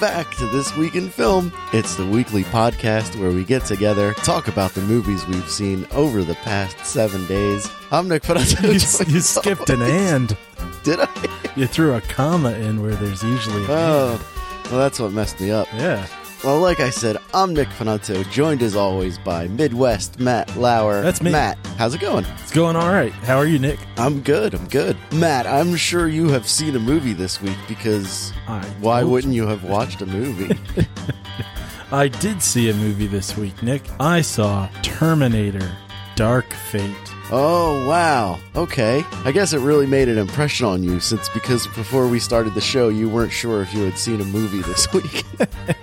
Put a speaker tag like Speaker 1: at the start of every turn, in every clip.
Speaker 1: back to This Week in Film. It's the weekly podcast where we get together, talk about the movies we've seen over the past seven days. I'm Nick.
Speaker 2: You, you skipped an and.
Speaker 1: Did I?
Speaker 2: You threw a comma in where there's usually a
Speaker 1: Oh, well, that's what messed me up.
Speaker 2: Yeah.
Speaker 1: Well, like I said, I'm Nick Panazzo, joined as always by Midwest Matt Lauer.
Speaker 2: That's me.
Speaker 1: Matt, how's it going?
Speaker 2: It's going all right. How are you, Nick?
Speaker 1: I'm good. I'm good. Matt, I'm sure you have seen a movie this week because
Speaker 2: I
Speaker 1: why wouldn't you have watched a movie?
Speaker 2: I did see a movie this week, Nick. I saw Terminator Dark Fate.
Speaker 1: Oh, wow. Okay. I guess it really made an impression on you since because before we started the show, you weren't sure if you had seen a movie this week.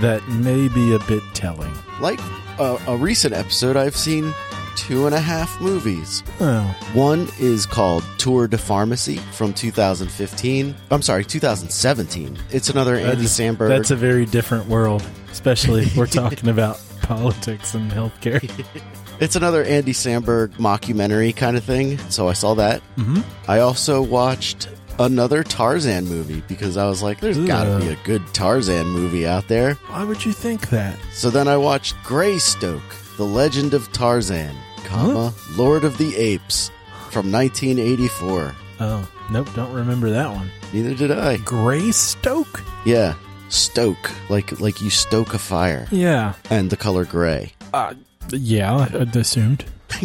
Speaker 2: That may be a bit telling.
Speaker 1: like a, a recent episode, I've seen two and a half movies.
Speaker 2: Oh,
Speaker 1: One is called Tour de Pharmacy from 2015. I'm sorry, 2017. It's another Andy
Speaker 2: is-
Speaker 1: Samberg.
Speaker 2: That's a very different world, especially if we're talking about politics and healthcare.
Speaker 1: it's another Andy Samberg mockumentary kind of thing. So I saw that.
Speaker 2: hmm
Speaker 1: I also watched another Tarzan movie because I was like, there's got to be a good Tarzan movie out there.
Speaker 2: Why would you think that?
Speaker 1: So then I watched Greystoke, The Legend of Tarzan, comma, Lord of the Apes from 1984.
Speaker 2: Oh, nope, don't remember that one.
Speaker 1: Neither did I.
Speaker 2: Greystoke?
Speaker 1: Yeah, stoke, like like you stoke a fire,
Speaker 2: Yeah.
Speaker 1: and the color gray.
Speaker 2: Uh, yeah, I'd assumed.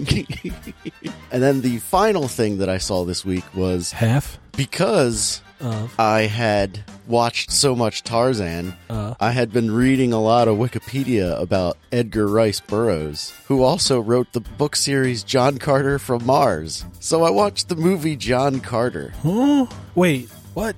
Speaker 1: and then the final thing that I saw this week was
Speaker 2: Half
Speaker 1: because
Speaker 2: of.
Speaker 1: I had watched so much Tarzan,
Speaker 2: Uh,
Speaker 1: I had been reading a lot of Wikipedia about Edgar Rice Burroughs, who also wrote the book series John Carter from Mars. So I watched the movie John Carter.
Speaker 2: huh? Wait, what?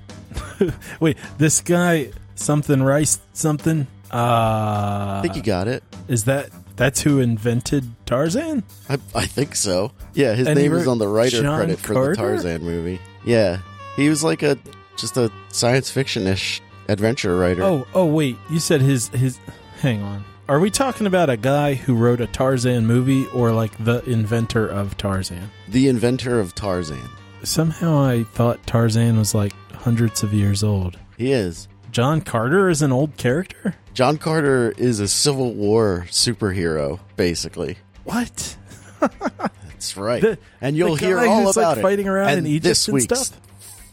Speaker 2: Wait, this guy, something Rice, something? Uh,
Speaker 1: I think you got it.
Speaker 2: is that that's who invented Tarzan?
Speaker 1: I, I think so. Yeah, his
Speaker 2: And
Speaker 1: name is on the writer
Speaker 2: John
Speaker 1: credit for
Speaker 2: Carter?
Speaker 1: the Tarzan movie. Yeah, he was like a just a science fiction ish adventure writer.
Speaker 2: Oh, oh, wait, you said his his. Hang on. Are we talking about a guy who wrote a Tarzan movie, or like the inventor of Tarzan?
Speaker 1: the inventor of Tarzan.
Speaker 2: Somehow I thought Tarzan was like hundreds of years old.
Speaker 1: He is.
Speaker 2: John Carter is an old character.
Speaker 1: John Carter is a Civil War superhero, basically.
Speaker 2: What?
Speaker 1: That's right.
Speaker 2: The-
Speaker 1: and you'll hear all about
Speaker 2: like,
Speaker 1: it.
Speaker 2: fighting around
Speaker 1: and
Speaker 2: in Egypt
Speaker 1: this
Speaker 2: and stuff?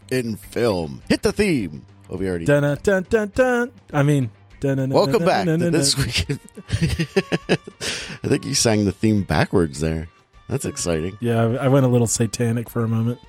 Speaker 1: in film. Hit the theme. Oh, we already.
Speaker 2: Dun dun dun dun. I mean, dun,
Speaker 1: Welcome back
Speaker 2: dun,
Speaker 1: to
Speaker 2: dun,
Speaker 1: this week. I think you sang the theme backwards there. That's exciting.
Speaker 2: Yeah, I I went a little satanic for a moment.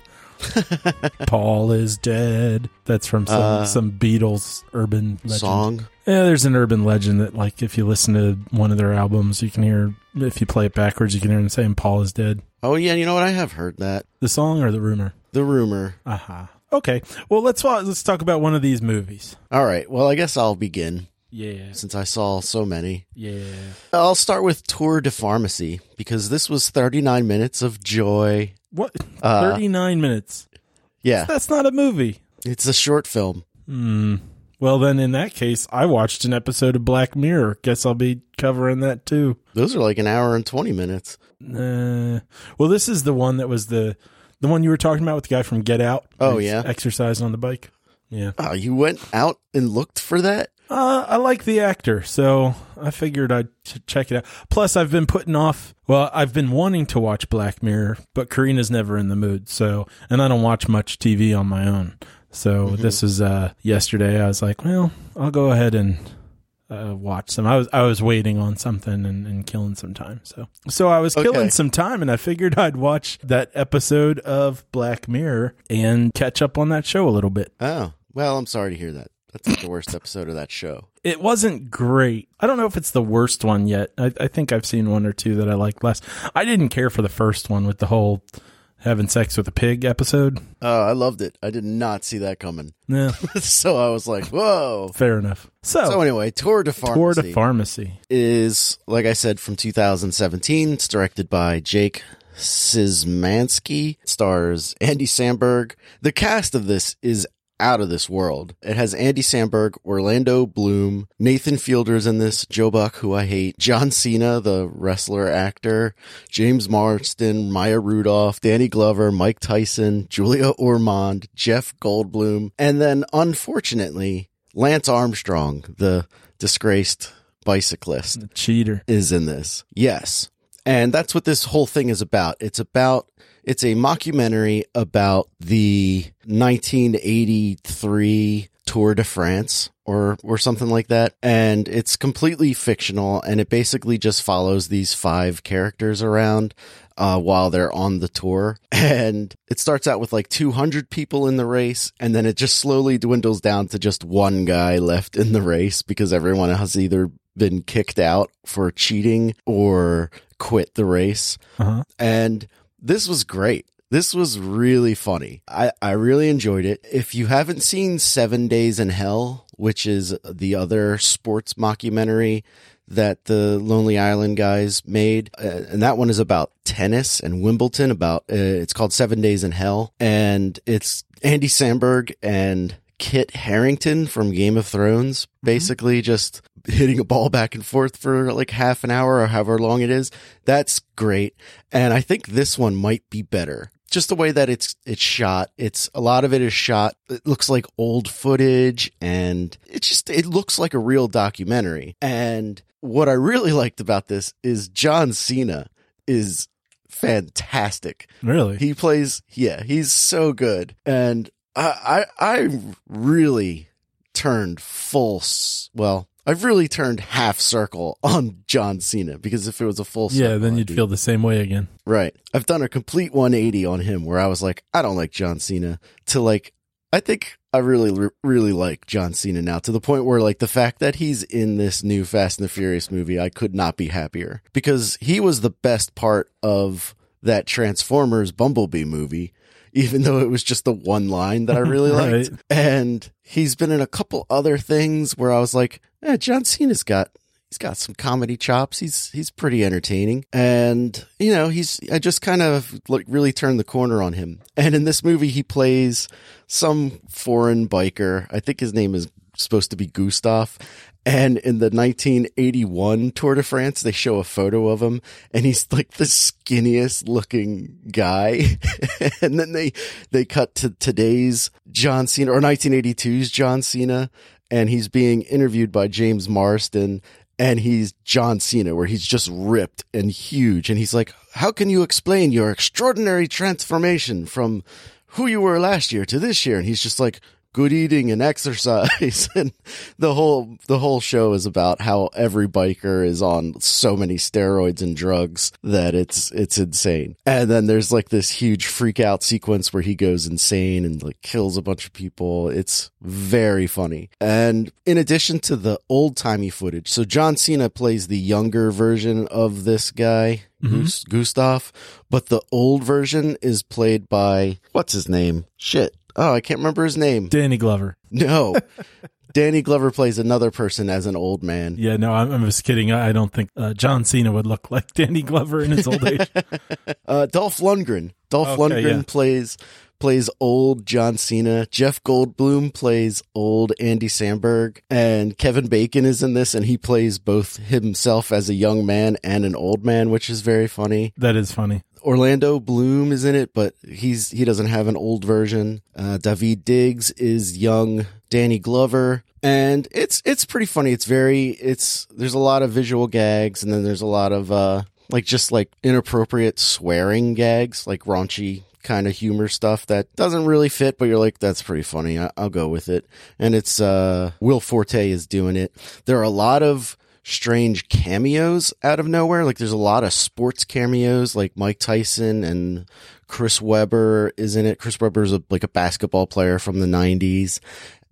Speaker 2: Paul is dead. That's from some
Speaker 1: Uh,
Speaker 2: some Beatles urban legend.
Speaker 1: Song.
Speaker 2: Yeah, there's an urban legend that like if you listen to one of their albums, you can hear if you play it backwards, you can hear them saying Paul is dead.
Speaker 1: Oh yeah, you know what? I have heard that.
Speaker 2: The song or the rumor?
Speaker 1: The rumor.
Speaker 2: Uh-huh. Okay. Well, let's let's talk about one of these movies.
Speaker 1: All right. Well, I guess I'll begin
Speaker 2: Yeah.
Speaker 1: since I saw so many.
Speaker 2: Yeah.
Speaker 1: I'll start with Tour de Pharmacy because this was 39 minutes of joy.
Speaker 2: What?
Speaker 1: Uh,
Speaker 2: 39 minutes.
Speaker 1: Yeah,
Speaker 2: That's not a movie.
Speaker 1: it's a short film.
Speaker 2: Hmm. Well, then in that case, I watched an episode of Black Mirror. Guess I'll be covering that too.
Speaker 1: Those are like an hour and 20 minutes.
Speaker 2: Uh, well, this is the one that was the the one you were talking about with the guy from Get Out.
Speaker 1: Oh, yeah.
Speaker 2: exercising on the bike. Yeah.
Speaker 1: Oh, you went out and looked for that?
Speaker 2: Uh, I like the actor, so I figured I'd ch- check it out. Plus, I've been putting off. Well, I've been wanting to watch Black Mirror, but Karina's never in the mood. So, and I don't watch much TV on my own. So
Speaker 1: Mm-hmm.
Speaker 2: this is uh yesterday. I was like, well, I'll go ahead and uh, watch some. I was I was waiting on something and, and killing some time. So so I was
Speaker 1: Okay.
Speaker 2: killing some time, and I figured I'd watch that episode of Black Mirror and catch up on that show a little bit.
Speaker 1: Oh, well, I'm sorry to hear that. That's like the worst episode of that show.
Speaker 2: It wasn't great. I don't know if it's the worst one yet. I, I think I've seen one or two that I liked less. I didn't care for the first one with the whole having sex with a pig episode.
Speaker 1: Oh, I loved it. I did not see that coming.
Speaker 2: Yeah,
Speaker 1: so I was like, whoa.
Speaker 2: fair enough. So,
Speaker 1: So anyway, Tour de Pharmacy
Speaker 2: Tour de Pharmacy.
Speaker 1: is, like I said, from 2017. It's directed by Jake Szymanski. Stars Andy Samberg. The cast of this is out of this world. It has Andy Samberg, Orlando Bloom, Nathan Fielder's in this, Joe Buck, who I hate, John Cena, the wrestler actor, James Marsden, Maya Rudolph, Danny Glover, Mike Tyson, Julia Ormond, Jeff Goldblum, and then unfortunately, Lance Armstrong, the disgraced bicyclist, the
Speaker 2: Cheater.
Speaker 1: is in this. Yes. And that's what this whole thing is about. It's about it's a mockumentary about the 1983 Tour de France or or something like that. And it's completely fictional and it basically just follows these five characters around uh, while they're on the tour. And it starts out with like 200 people in the race and then it just slowly dwindles down to just one guy left in the race because everyone has either been kicked out for cheating or quit the race.
Speaker 2: Uh-huh.
Speaker 1: and this was great. This was really funny. I, I really enjoyed it. If you haven't seen Seven Days in Hell, which is the other sports mockumentary that the Lonely Island guys made, uh, and that one is about tennis and Wimbledon. About uh, it's called Seven Days in Hell, and it's Andy Samberg and Kit Harington from Game of Thrones, basically just hitting a ball back and forth for like half an hour or however long it is. That's great. And I think this one might be better. Just the way that it's it's shot. It's a lot of it is shot. It looks like old footage and it just it looks like a real documentary. And what I really liked about this is John Cena is fantastic.
Speaker 2: Really?
Speaker 1: He plays, yeah, he's so good. And I, I, I really turned full, well, I've really turned half circle on John Cena because if it was a full
Speaker 2: yeah, then you'd feel the same way again.
Speaker 1: Right. I've done a complete 180 on him where I was like, I don't like John Cena to like, I think I really, really like John Cena now to the point where like the fact that he's in this new Fast and the Furious movie, I could not be happier because he was the best part of that Transformers Bumblebee movie, even though it was just the one line that I really liked.
Speaker 2: Right.
Speaker 1: And he's been in a couple other things where I was like, eh, John Cena's got he's got some comedy chops. He's he's pretty entertaining, and you know he's I just kind of like really turned the corner on him. And in this movie, he plays some foreign biker. I think his name is supposed to be Gustav. And in the 1981 Tour de France, they show a photo of him and he's like the skinniest looking guy. and then they, they cut to today's John Cena or 1982's John Cena and he's being interviewed by James Marsden and he's John Cena where he's just ripped and huge. And he's like how can you explain your extraordinary transformation from who you were last year to this year? And he's just like good eating and exercise. And the whole the whole show is about how every biker is on so many steroids and drugs that it's it's insane. And then there's like this huge freak out sequence where he goes insane and like kills a bunch of people. It's very funny. And in addition to the old timey footage so john cena plays the younger version of this guy mm-hmm. Gus- Gustav, but the old version is played by what's his name? Shit. Oh, I can't remember his name.
Speaker 2: Danny Glover.
Speaker 1: No. Danny Glover plays another person as an old man.
Speaker 2: Yeah, no, I'm, I'm just kidding. I I don't think uh, John Cena would look like Danny Glover in his old age.
Speaker 1: Uh, Dolph Lundgren. Dolph
Speaker 2: Okay,
Speaker 1: Lundgren
Speaker 2: yeah.
Speaker 1: plays plays old John Cena. Jeff Goldblum plays old Andy Samberg, and Kevin Bacon is in this, and he plays both himself as a young man and an old man, which is very funny.
Speaker 2: that is funny.
Speaker 1: Orlando Bloom is in it, but he's he doesn't have an old version. Uh, David Diggs is young Danny Glover, and it's it's pretty funny. It's very it's there's a lot of visual gags, and then there's a lot of uh like just like inappropriate swearing gags, like raunchy kind of humor stuff that doesn't really fit, but you're like that's pretty funny. I, I'll go with it. And it's uh Will Forte is doing it. There are a lot of strange cameos out of nowhere. Like there's a lot of sports cameos, like Mike Tyson and Chris Webber is in it. Chris Webber is a, like a basketball player from the '90s,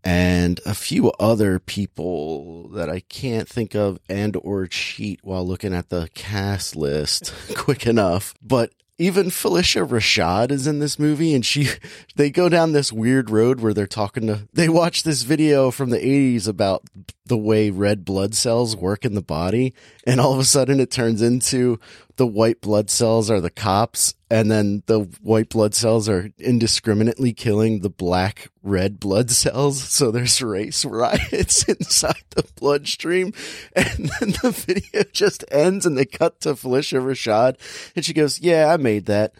Speaker 1: and a few other people that I can't think of and or cheat while looking at the cast list quick enough. But even Phylicia Rashad is in this movie and she they go down this weird road where they're talking to they watch this video from the 80s about the way red blood cells work in the body. And all of a sudden it turns into the white blood cells are the cops and then the white blood cells are indiscriminately killing the black red blood cells. So there's race riots inside the bloodstream. And then the video just ends and they cut to Phylicia Rashad and she goes, yeah, I made that.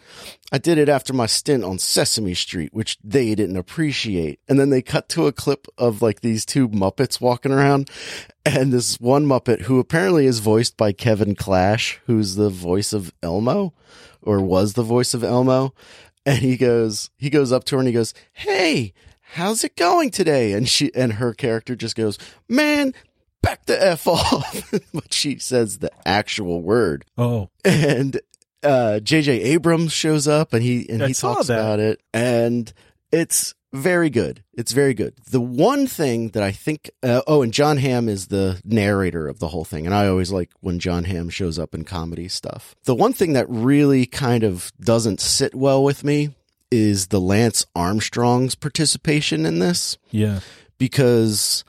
Speaker 1: I did it after my stint on Sesame Street, which they didn't appreciate. And then they cut to a clip of like these two Muppets walking around and this one Muppet who apparently is voiced by Kevin Clash, who's the voice of Elmo or was the voice of Elmo. And he goes, he goes up to her and he goes, Hey, how's it going today? And she, and her character just goes, man, back the F off. but she says the actual word.
Speaker 2: Oh,
Speaker 1: And, uh, JJ Abrams shows up and he, and
Speaker 2: I
Speaker 1: he talks
Speaker 2: that.
Speaker 1: about it and it's very good. It's very good. The one thing that I think, uh, oh, and Jon Hamm is the narrator of the whole thing. And I always like when Jon Hamm shows up in comedy stuff. The one thing that really kind of doesn't sit well with me is the Lance Armstrong's participation in this
Speaker 2: yeah.
Speaker 1: because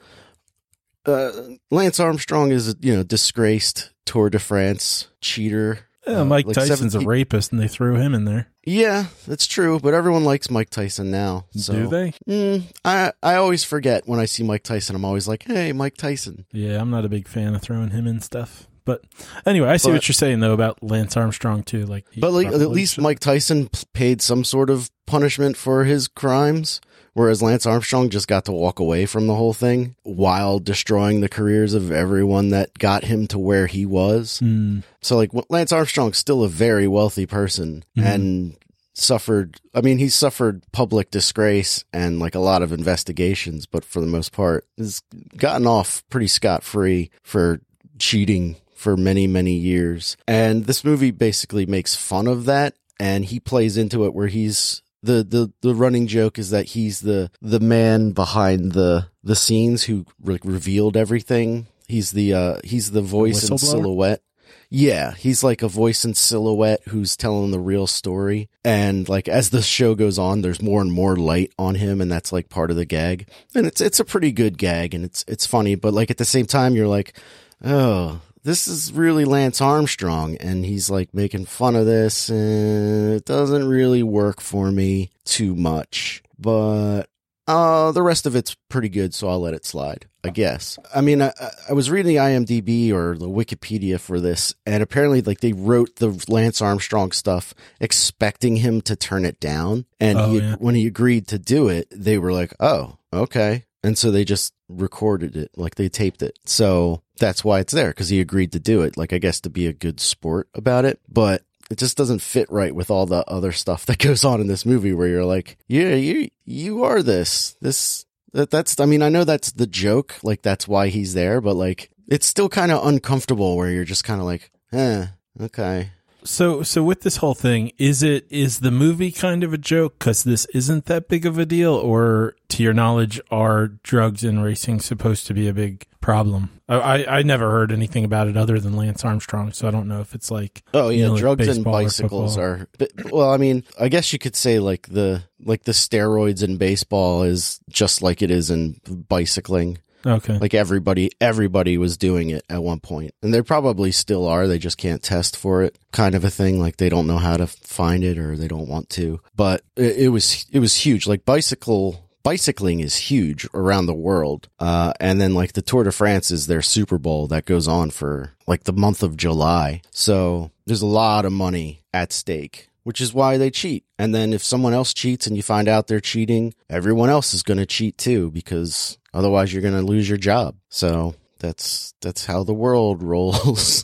Speaker 1: uh, Lance Armstrong is, you know, disgraced Tour de France cheater.
Speaker 2: Yeah,
Speaker 1: Uh,
Speaker 2: Mike
Speaker 1: like
Speaker 2: Tyson's
Speaker 1: 17
Speaker 2: a rapist, and they threw him in there.
Speaker 1: Yeah, that's true, but everyone likes Mike Tyson now. So.
Speaker 2: Do they?
Speaker 1: Mm, I I always forget when I see Mike Tyson. I'm always like, "Hey, Mike Tyson."
Speaker 2: Yeah, I'm not a big fan of throwing him in stuff. But anyway, I see
Speaker 1: But-
Speaker 2: what you're saying though about Lance Armstrong too. Like,
Speaker 1: But like, at least
Speaker 2: should-
Speaker 1: Mike Tyson paid some sort of punishment for his crimes, whereas Lance Armstrong just got to walk away from the whole thing while destroying the careers of everyone that got him to where he was.
Speaker 2: Hmm.
Speaker 1: So like, Lance Armstrong's still a very wealthy person
Speaker 2: Mhm.
Speaker 1: and suffered. I mean, he's suffered public disgrace and like a lot of investigations, but for the most part, has gotten off pretty scot free for cheating for many, many years. And this movie basically makes fun of that. And he plays into it where he's the, the, the running joke is that he's the, the man behind the, the scenes who re- revealed everything. He's the, uh, he's the voice and silhouette. Yeah, he's like a voice and silhouette who's telling the real story. And like as the show goes on, there's more and more light on him, and that's like part of the gag. And it's it's a pretty good gag, and it's it's funny. But like at the same time, you're like, oh, this is really Lance Armstrong, and he's like making fun of this, and it doesn't really work for me too much. But uh, the rest of it's pretty good, so I'll let it slide, I guess. I mean, I, I was reading the IMDb or the Wikipedia for this, and apparently, like, they wrote the Lance Armstrong stuff expecting him to turn it down. And
Speaker 2: Oh,
Speaker 1: he,
Speaker 2: yeah.
Speaker 1: when he agreed to do it, they were like, oh, okay. And so they just recorded it, like, they taped it. So that's why it's there, because he agreed to do it, like, I guess to be a good sport about it. But it just doesn't fit right with all the other stuff that goes on in this movie where you're like, yeah, you you are this. This that that's I mean, I know that's the joke, like that's why he's there, but like it's still kind of uncomfortable where you're just kind of like, eh, okay.
Speaker 2: So, so with this whole thing, is it is the movie kind of a joke because this isn't that big of a deal, or to your knowledge, are drugs in racing supposed to be a big problem? I I, I never heard anything about it other than Lance Armstrong, so I don't know if it's like
Speaker 1: Oh yeah,
Speaker 2: You know, like
Speaker 1: drugs and bicycles are well, I mean, I guess you could say like the like the steroids in baseball is just like it is in bicycling.
Speaker 2: Okay.
Speaker 1: Like everybody, everybody was doing it at one point, and they probably still are. They just can't test for it, kind of a thing. Like they don't know how to find it, or they don't want to. But it, it was it was huge. Like bicycle bicycling is huge around the world. Uh, and then like the Tour de France is their Super Bowl that goes on for like the month of July. So there's a lot of money at stake. Which is why they cheat. And then if someone else cheats and you find out they're cheating, everyone else is going to cheat too because otherwise you're going to lose your job. So that's that's how the world rolls.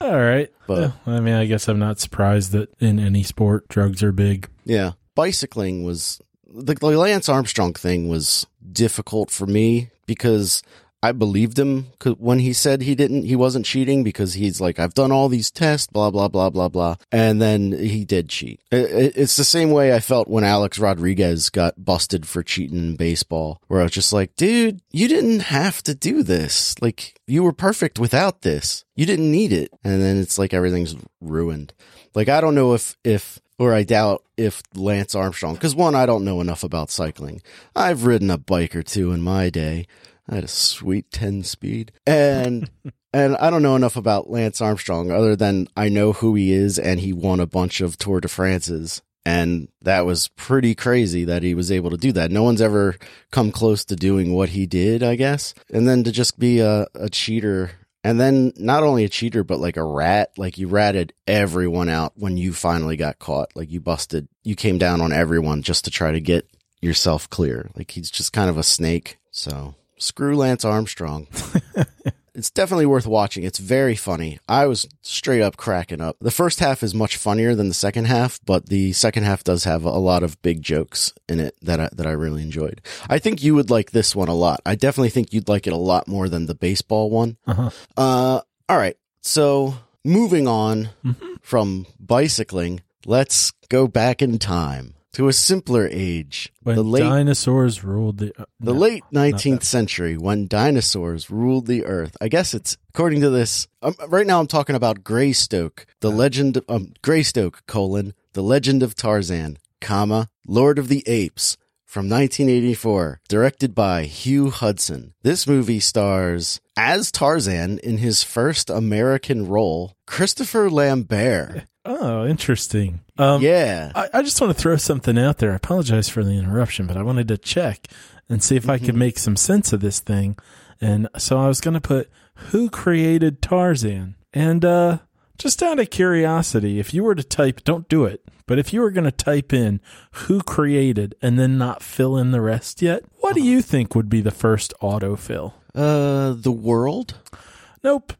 Speaker 2: All right.
Speaker 1: But-
Speaker 2: Yeah, I mean, I guess I'm not surprised that in any sport drugs are big.
Speaker 1: yeah. Bicycling was the, the Lance Armstrong thing was difficult for me because I believed him when he said he didn't, he wasn't cheating because he's like, I've done all these tests, blah, blah, blah, blah, blah. And then he did cheat. It, it- it's the same way I felt when Alex Rodriguez got busted for cheating in baseball, where I was just like, dude, you didn't have to do this. Like, you were perfect without this. You didn't need it. And then it's like everything's ruined. Like, I don't know if, if, or I doubt if Lance Armstrong, because one, I don't know enough about cycling. I've ridden a bike or two in my day. I had a sweet 10 speed. And and I don't know enough about Lance Armstrong other than I know who he is and he won a bunch of Tour de France's. And that was pretty crazy that he was able to do that. No one's ever come close to doing what he did, I guess. And then to just be a, a cheater and then not only a cheater, but like a rat, like you ratted everyone out when you finally got caught. Like you busted, you came down on everyone just to try to get yourself clear. Like he's just kind of a snake. So screw Lance Armstrong. it's definitely worth watching. It's very funny. I was straight up cracking up. The first half is much funnier than the second half, but the second half does have a lot of big jokes in it that I, that I really enjoyed. I think you would like this one a lot. I definitely think you'd like it a lot more than the baseball one.
Speaker 2: Uh-huh.
Speaker 1: Uh, all right. So moving on
Speaker 2: Mhm.
Speaker 1: from bicycling, let's go back in time to a simpler age.
Speaker 2: When
Speaker 1: the late
Speaker 2: dinosaurs ruled the uh,
Speaker 1: the
Speaker 2: no,
Speaker 1: late 19th century when dinosaurs ruled the earth. I guess it's according to this. Um, right now I'm talking about Greystoke, the legend um Greystoke colon, the legend of Tarzan, comma, Lord of the Apes from 1984, directed by Hugh Hudson. This movie stars as Tarzan in his first American role, Christopher Lambert.
Speaker 2: Oh, interesting. Um,
Speaker 1: yeah.
Speaker 2: I, I just want to throw something out there. I apologize for the interruption, but I wanted to check and see if I could make some sense of this thing. And so I was going to put who created Tarzan? And uh, just out of curiosity, if you were to type, don't do it, but if you were going to type in who created and then not fill in the rest yet, what do you think would be the first autofill?
Speaker 1: Uh, the world?
Speaker 2: Nope.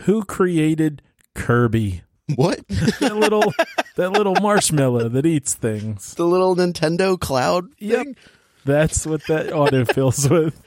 Speaker 2: Who created Kirby?
Speaker 1: What?
Speaker 2: That little that little marshmallow that eats things.
Speaker 1: the little Nintendo cloud
Speaker 2: Yep.
Speaker 1: thing?
Speaker 2: That's what that auto fills with.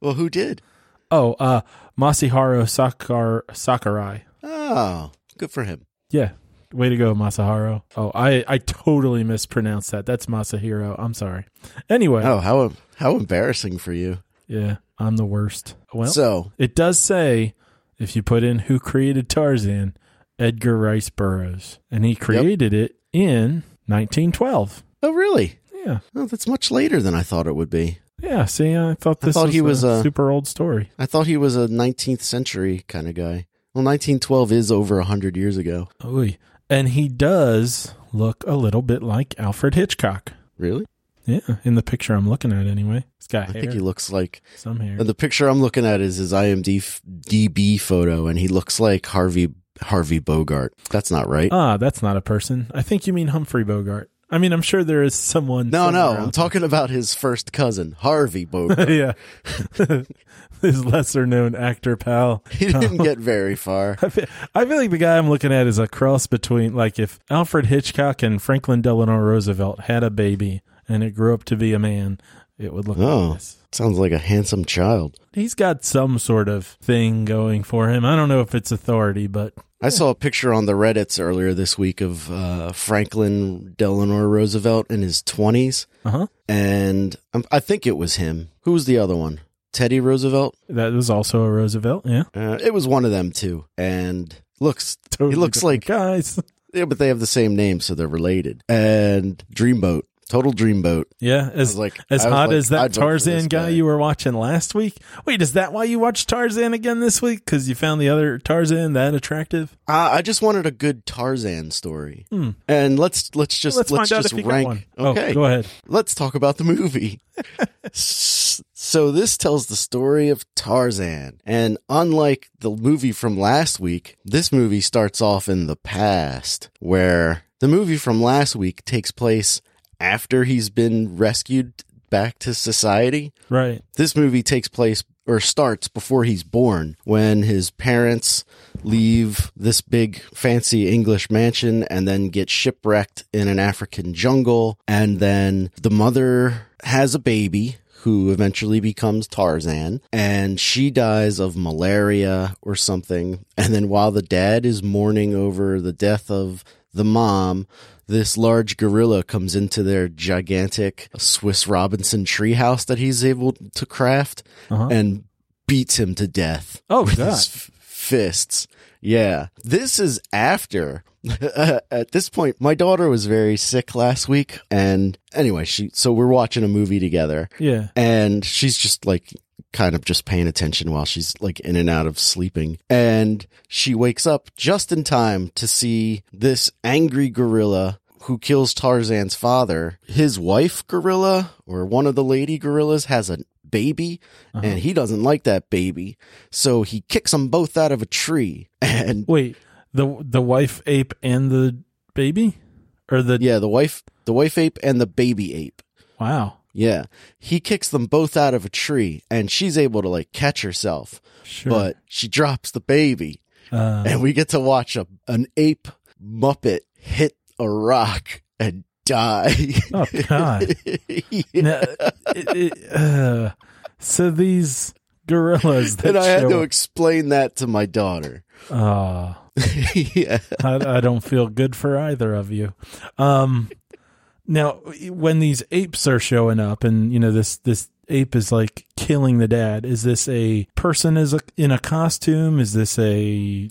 Speaker 1: Well, who did?
Speaker 2: Oh, uh Masahiro Sakar Sakurai.
Speaker 1: Oh, good for him.
Speaker 2: Yeah. Way to go, Masahiro. Oh, I, I totally mispronounced that. That's Masahiro. I'm sorry. Anyway,
Speaker 1: Oh, how how embarrassing for you.
Speaker 2: yeah, I'm the worst. Well,
Speaker 1: so,
Speaker 2: it does say if you put in who created Tarzan, Edgar Rice Burroughs, and he created it in 1912.
Speaker 1: oh really?
Speaker 2: Yeah.
Speaker 1: Oh, that's much later than I thought it would be.
Speaker 2: Yeah, see, I thought this I
Speaker 1: thought
Speaker 2: was,
Speaker 1: he was,
Speaker 2: a
Speaker 1: uh,
Speaker 2: super old story.
Speaker 1: I thought he was a 19th century kind of guy. Well, 1912 is over 100 years ago.
Speaker 2: Oy. And he does look a little bit like Alfred Hitchcock.
Speaker 1: Really?
Speaker 2: Yeah, in the picture I'm looking at anyway. He's got
Speaker 1: I
Speaker 2: hair,
Speaker 1: think he looks like
Speaker 2: some hair.
Speaker 1: the picture I'm looking at is his IMDb photo and he looks like Harvey Harvey Bogart. That's not right.
Speaker 2: ah, that's not a person. I think you mean Humphrey Bogart. I mean, I'm sure there is someone.
Speaker 1: no, no, I'm talking about his first cousin, Harvey Bogart.
Speaker 2: yeah, his lesser known actor pal.
Speaker 1: he didn't get very far.
Speaker 2: I feel, I feel like the guy I'm looking at is a cross between, like, if Alfred Hitchcock and Franklin Delano Roosevelt had a baby and it grew up to be a man, it would look
Speaker 1: Oh.
Speaker 2: like this.
Speaker 1: Sounds like a handsome child.
Speaker 2: He's got some sort of thing going for him. I don't know if it's authority, but
Speaker 1: I saw a picture on the Reddits earlier this week of uh, Franklin Delano Roosevelt in his 20s,
Speaker 2: uh huh.
Speaker 1: and um, I think it was him. Who was the other one? Teddy Roosevelt?
Speaker 2: That was also a Roosevelt. Yeah,
Speaker 1: Uh, it was one of them too. And looks,
Speaker 2: totally
Speaker 1: he looks like,
Speaker 2: guys.
Speaker 1: yeah, but they have the same name, so they're related. And Dreamboat, total Dreamboat.
Speaker 2: Yeah, as
Speaker 1: like,
Speaker 2: as hot
Speaker 1: like,
Speaker 2: as that
Speaker 1: I'd vote for this
Speaker 2: Tarzan guy you were watching last week. Wait, is that why you watched Tarzan again this week? Because you found the other Tarzan that attractive?
Speaker 1: Uh, I just wanted a good Tarzan story.
Speaker 2: Hmm.
Speaker 1: And let's let's just
Speaker 2: Let's,
Speaker 1: let's, just
Speaker 2: if you got
Speaker 1: rank. Okay,
Speaker 2: Oh, go ahead.
Speaker 1: let's talk about the movie. So this tells the story of Tarzan. And unlike the movie from last week, this movie starts off in the past where the movie from last week takes place after he's been rescued back to society.
Speaker 2: Right.
Speaker 1: This movie takes place or starts before he's born when his parents leave this big fancy English mansion and then get shipwrecked in an African jungle. And then the mother has a baby who eventually becomes Tarzan and she dies of malaria or something. And then while the dad is mourning over the death of the mom, this large gorilla comes into their gigantic Swiss Robinson treehouse that he's able to craft
Speaker 2: Uh-huh.
Speaker 1: and beats him to death
Speaker 2: Oh,
Speaker 1: with
Speaker 2: God.
Speaker 1: his f- fists. Yeah. This is after. At this point, my daughter was very sick last week. And anyway, she, so we're watching a movie together
Speaker 2: Yeah.
Speaker 1: and she's just like kind of just paying attention while she's like in and out of sleeping. And she wakes up just in time to see this angry gorilla who kills Tarzan's father. His wife gorilla or one of the lady gorillas has a baby uh-huh. and he doesn't like that baby. So he kicks them both out of a tree. And
Speaker 2: Wait, the the wife ape and the baby, or the
Speaker 1: yeah, the wife, the wife ape and the baby ape.
Speaker 2: wow,
Speaker 1: Yeah. He kicks them both out of a tree and she's able to like catch herself,
Speaker 2: sure.
Speaker 1: but she drops the baby
Speaker 2: uh,
Speaker 1: and we get to watch a, an ape muppet hit a rock and die.
Speaker 2: oh god.
Speaker 1: Yeah.
Speaker 2: Now, it- it- uh, so these gorillas that
Speaker 1: And I had
Speaker 2: show
Speaker 1: to explain that to my daughter.
Speaker 2: Oh,
Speaker 1: yeah.
Speaker 2: I, I don't feel good for either of you. Um, now, when these apes are showing up, and you know this this ape is like killing the dad, is this a person is a, in a costume? Is this a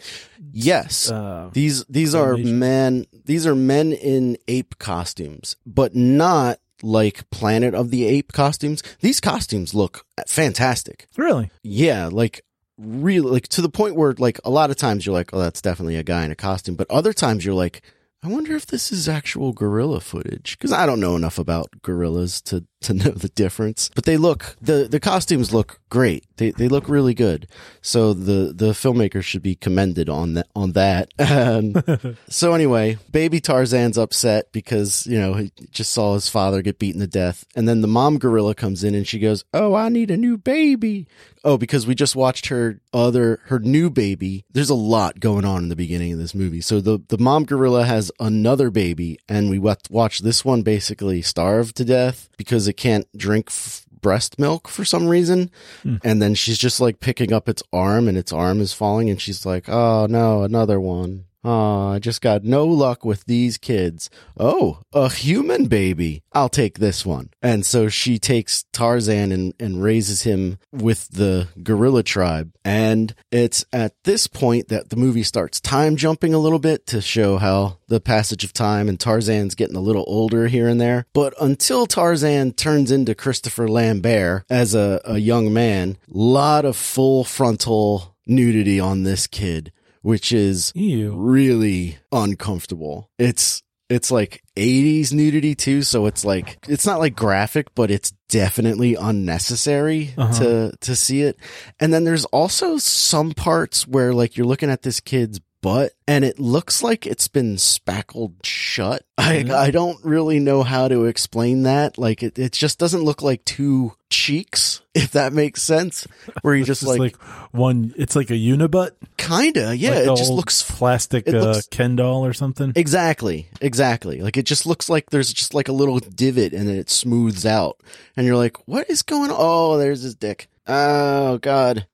Speaker 1: Yes.
Speaker 2: uh,
Speaker 1: These these are men these are men in ape costumes, but not like Planet of the Ape costumes. These costumes look fantastic.
Speaker 2: really?
Speaker 1: Yeah, like really like to the point where like a lot of times you're like, "Oh, that's definitely a guy in a costume." But other times you're like, I wonder if this is actual gorilla footage because I don't know enough about gorillas to to know the difference. But they look the the costumes look great. They they look really good. So the the filmmaker should be commended on that on that. And um, so anyway, baby Tarzan's upset because you know he just saw his father get beaten to death, and then the mom gorilla comes in and she goes, "Oh, I need a new baby." Oh, because we just watched her other her new baby. There's a lot going on in the beginning of this movie. So the the mom gorilla has another baby, and we watch this one basically starve to death because it can't drink f- breast milk for some reason. Hmm. And then she's just like picking up its arm, and its arm is falling, and she's like, "Oh no, another one." I just got no luck with these kids. Oh, a human baby. I'll take this one. And so she takes Tarzan and, and raises him with the gorilla tribe. And it's at this point that the movie starts time jumping a little bit to show how the passage of time and Tarzan's getting a little older here and there. But until Tarzan turns into Christopher Lambert as a, a young man, lot of full frontal nudity on this kid which is
Speaker 2: Ew.
Speaker 1: really uncomfortable. It's it's like 80s nudity too, so it's like it's not like graphic, but it's definitely unnecessary
Speaker 2: Uh-huh.
Speaker 1: to to see it. And then there's also some parts where like you're looking at this kid's butt and it looks like it's been spackled shut. I I don't really know how to explain that. Like it it just doesn't look like two cheeks, if that makes sense. Where you just
Speaker 2: It's
Speaker 1: like,
Speaker 2: like, one. It's like a unibut.
Speaker 1: kinda, yeah,
Speaker 2: Like
Speaker 1: it just looks
Speaker 2: plastic
Speaker 1: it
Speaker 2: uh,
Speaker 1: looks-
Speaker 2: Ken doll or something.
Speaker 1: Exactly, exactly. Like it just looks like there's just like a little divot and then it smooths out. And you're like, what is going on? Oh, there's his dick. Oh, God.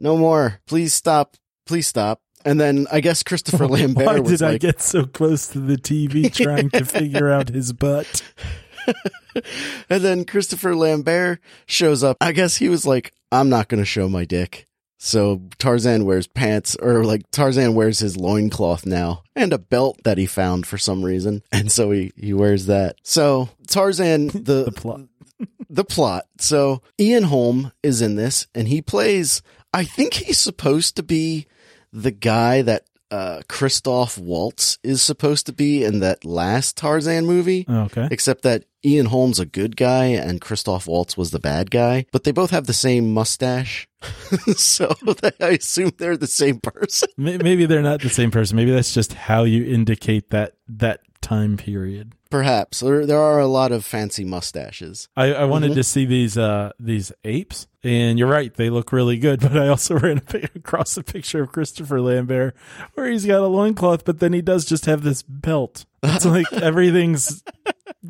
Speaker 1: No more. Please stop. Please stop. And then I guess Christopher Lambert
Speaker 2: Why did I
Speaker 1: like,
Speaker 2: get so close to the TV trying to figure out his butt?
Speaker 1: and then Christopher Lambert shows up. I guess he was like, I'm not going to show my dick. So Tarzan wears pants or like Tarzan wears his loincloth now and a belt that he found for some reason. And so he, he wears that. So Tarzan, the,
Speaker 2: The plot.
Speaker 1: the plot. So Ian Holm is in this and he plays, I think he's supposed to be the guy that uh, Christoph Waltz is supposed to be in that last Tarzan movie.
Speaker 2: Okay.
Speaker 1: Except that Ian Holm's a good guy and Christoph Waltz was the bad guy, but they both have the same mustache. so I assume they're the same person.
Speaker 2: Maybe they're not the same person. Maybe that's just how you indicate that that time period.
Speaker 1: Perhaps there, there are a lot of fancy mustaches.
Speaker 2: I, I wanted
Speaker 1: Mhm.
Speaker 2: to see these uh these apes, and you're right, they look really good. But I also ran across a picture of Christopher Lambert where he's got a loincloth, but then he does just have this belt. It's like everything's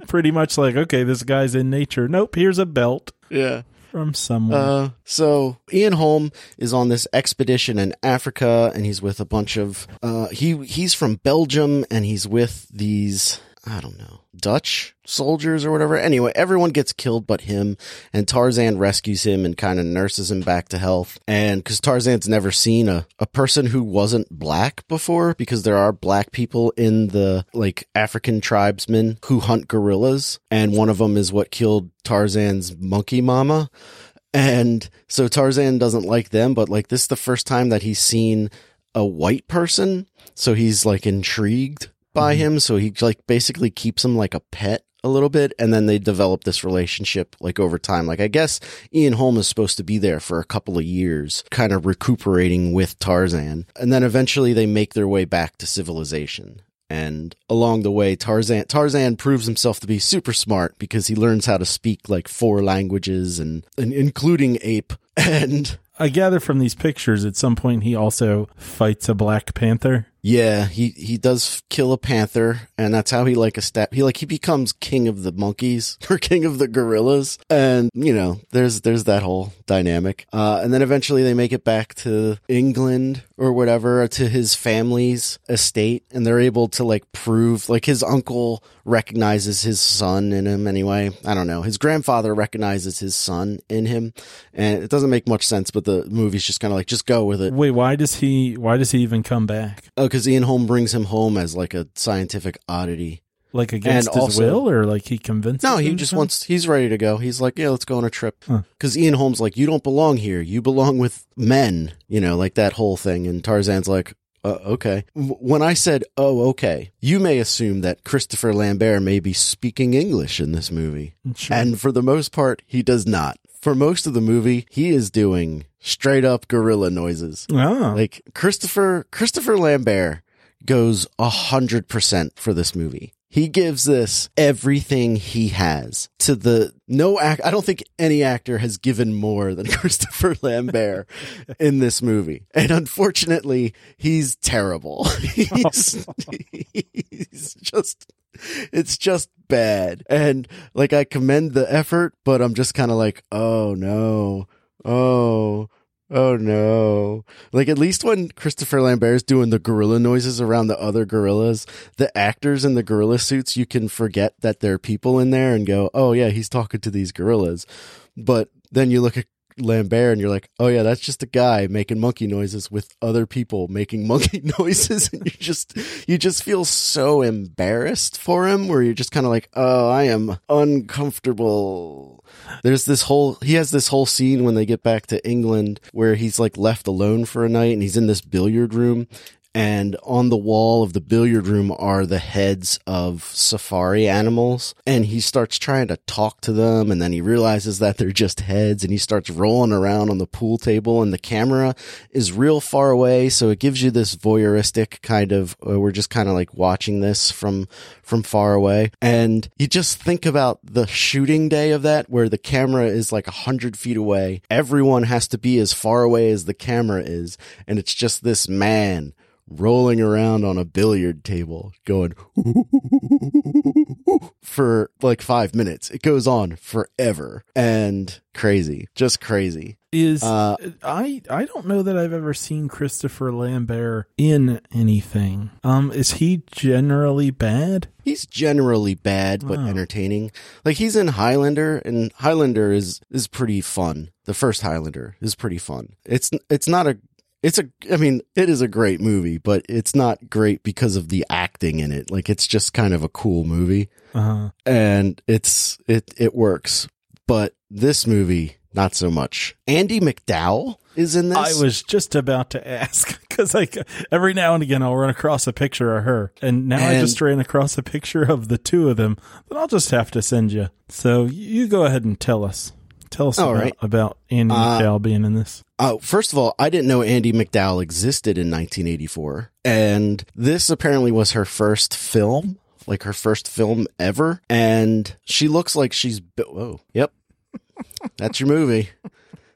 Speaker 2: pretty much like, okay, this guy's in nature. Nope, here's a belt
Speaker 1: Yeah.
Speaker 2: from somewhere.
Speaker 1: Uh, so Ian Holm is on this expedition in Africa, and he's with a bunch of. Uh, he he's from Belgium, and he's with these. I don't know Dutch soldiers or whatever. Anyway, everyone gets killed but him, and Tarzan rescues him and kind of nurses him back to health. And because Tarzan's never seen a a person who wasn't black before, because there are black people in the like African tribesmen who hunt gorillas, and one of them is what killed Tarzan's monkey mama. And so Tarzan doesn't like them, but like this is the first time that he's seen a white person. So he's like intrigued by
Speaker 2: Mhm.
Speaker 1: him. So he like basically keeps him like a pet a little bit. And then they develop this relationship like over time. Like I guess Ian Holm is supposed to be there for a couple of years, kind of recuperating with Tarzan. And then eventually they make their way back to civilization. And along the way, Tarzan Tarzan proves himself to be super smart because he learns how to speak like four languages and, and including ape. And
Speaker 2: I gather from these pictures at some point he also fights a Black Panther.
Speaker 1: Yeah, he he does kill a panther, and that's how he like a stat. He like he becomes king of the monkeys or king of the gorillas, and you know there's there's that whole dynamic. Uh, and then eventually they make it back to England or whatever to his family's estate, and they're able to like prove like his uncle recognizes his son in him anyway. I don't know. His grandfather recognizes his son in him, and it doesn't make much sense. But the movie's just kind of like just go with it.
Speaker 2: Wait, why does he why does he even come back?
Speaker 1: Oh, because Ian Holm brings him home as like a scientific oddity.
Speaker 2: Like against
Speaker 1: And
Speaker 2: his
Speaker 1: also-
Speaker 2: will or like he convinces
Speaker 1: No, he just wants. He's ready to go. He's like, yeah, let's go on a trip.
Speaker 2: Huh.
Speaker 1: Because Ian Holm's like, you don't belong here. You belong with men. You know, like that whole thing. And Tarzan's like, uh, okay. When I said, oh, okay, you may assume that Christopher Lambert may be speaking English in this movie.
Speaker 2: Sure.
Speaker 1: And for the most part, he does not. For most of the movie, he is doing straight up gorilla noises.
Speaker 2: Ah,
Speaker 1: Like Christopher Christopher Lambert goes a hundred percent for this movie. He gives this everything he has to the no act. I don't think any actor has given more than Christopher Lambert in this movie, and unfortunately, he's terrible. He's, he's just. It's just bad. And like I commend the effort, but I'm just kind of like, oh no. Oh, Oh no. Like at least when Christopher Lambert's doing the gorilla noises around the other gorillas, the actors in the gorilla suits, you can forget that there are people in there and go, "Oh yeah, he's talking to these gorillas." But then you look at Lambert and you're like, "Oh yeah, that's just a guy making monkey noises with other people making monkey noises." And you just you just feel so embarrassed for him where you're just kind of like, "Oh, I am uncomfortable." There's this whole he has this whole scene when they get back to England where he's like left alone for a night and he's in this billiard room and on the wall of the billiard room are the heads of safari animals. And he starts trying to talk to them and then he realizes that they're just heads and he starts rolling around on the pool table and the camera is real far away so it gives you this voyeuristic kind of uh, we're just kind of like watching this from from far away. And you just think about the shooting day of that where the camera is like a hundred feet away. Everyone has to be as far away as the camera is and it's just this man rolling around on a billiard table going for like five minutes. It goes on forever and crazy, just crazy.
Speaker 2: is
Speaker 1: Uh,
Speaker 2: I I don't know that I've ever seen Christopher Lambert in anything. Um, is he generally bad?
Speaker 1: he's generally bad but
Speaker 2: Wow.
Speaker 1: entertaining. Like he's in Highlander and Highlander is is pretty fun. The first Highlander is pretty fun. It's it's not a it's a I mean, it is a great movie, but it's not great because of the acting in it. Like it's just kind of a cool movie.
Speaker 2: Uh,
Speaker 1: and it's it it works. But this movie, not so much. Andie MacDowell is in this.
Speaker 2: I was just about to ask because like every now and again I'll run across a picture of her, and now I just ran across a picture of the two of them. but I'll just have to send you. So you go ahead and tell us. Tell us
Speaker 1: All
Speaker 2: about,
Speaker 1: right.
Speaker 2: about Andy
Speaker 1: Uh,
Speaker 2: McDowell being in this.
Speaker 1: Oh, first of all, I didn't know Andie MacDowell existed in 1984, and this apparently was her first film, like her first film ever. And she looks like she's. Whoa, yep, that's your movie.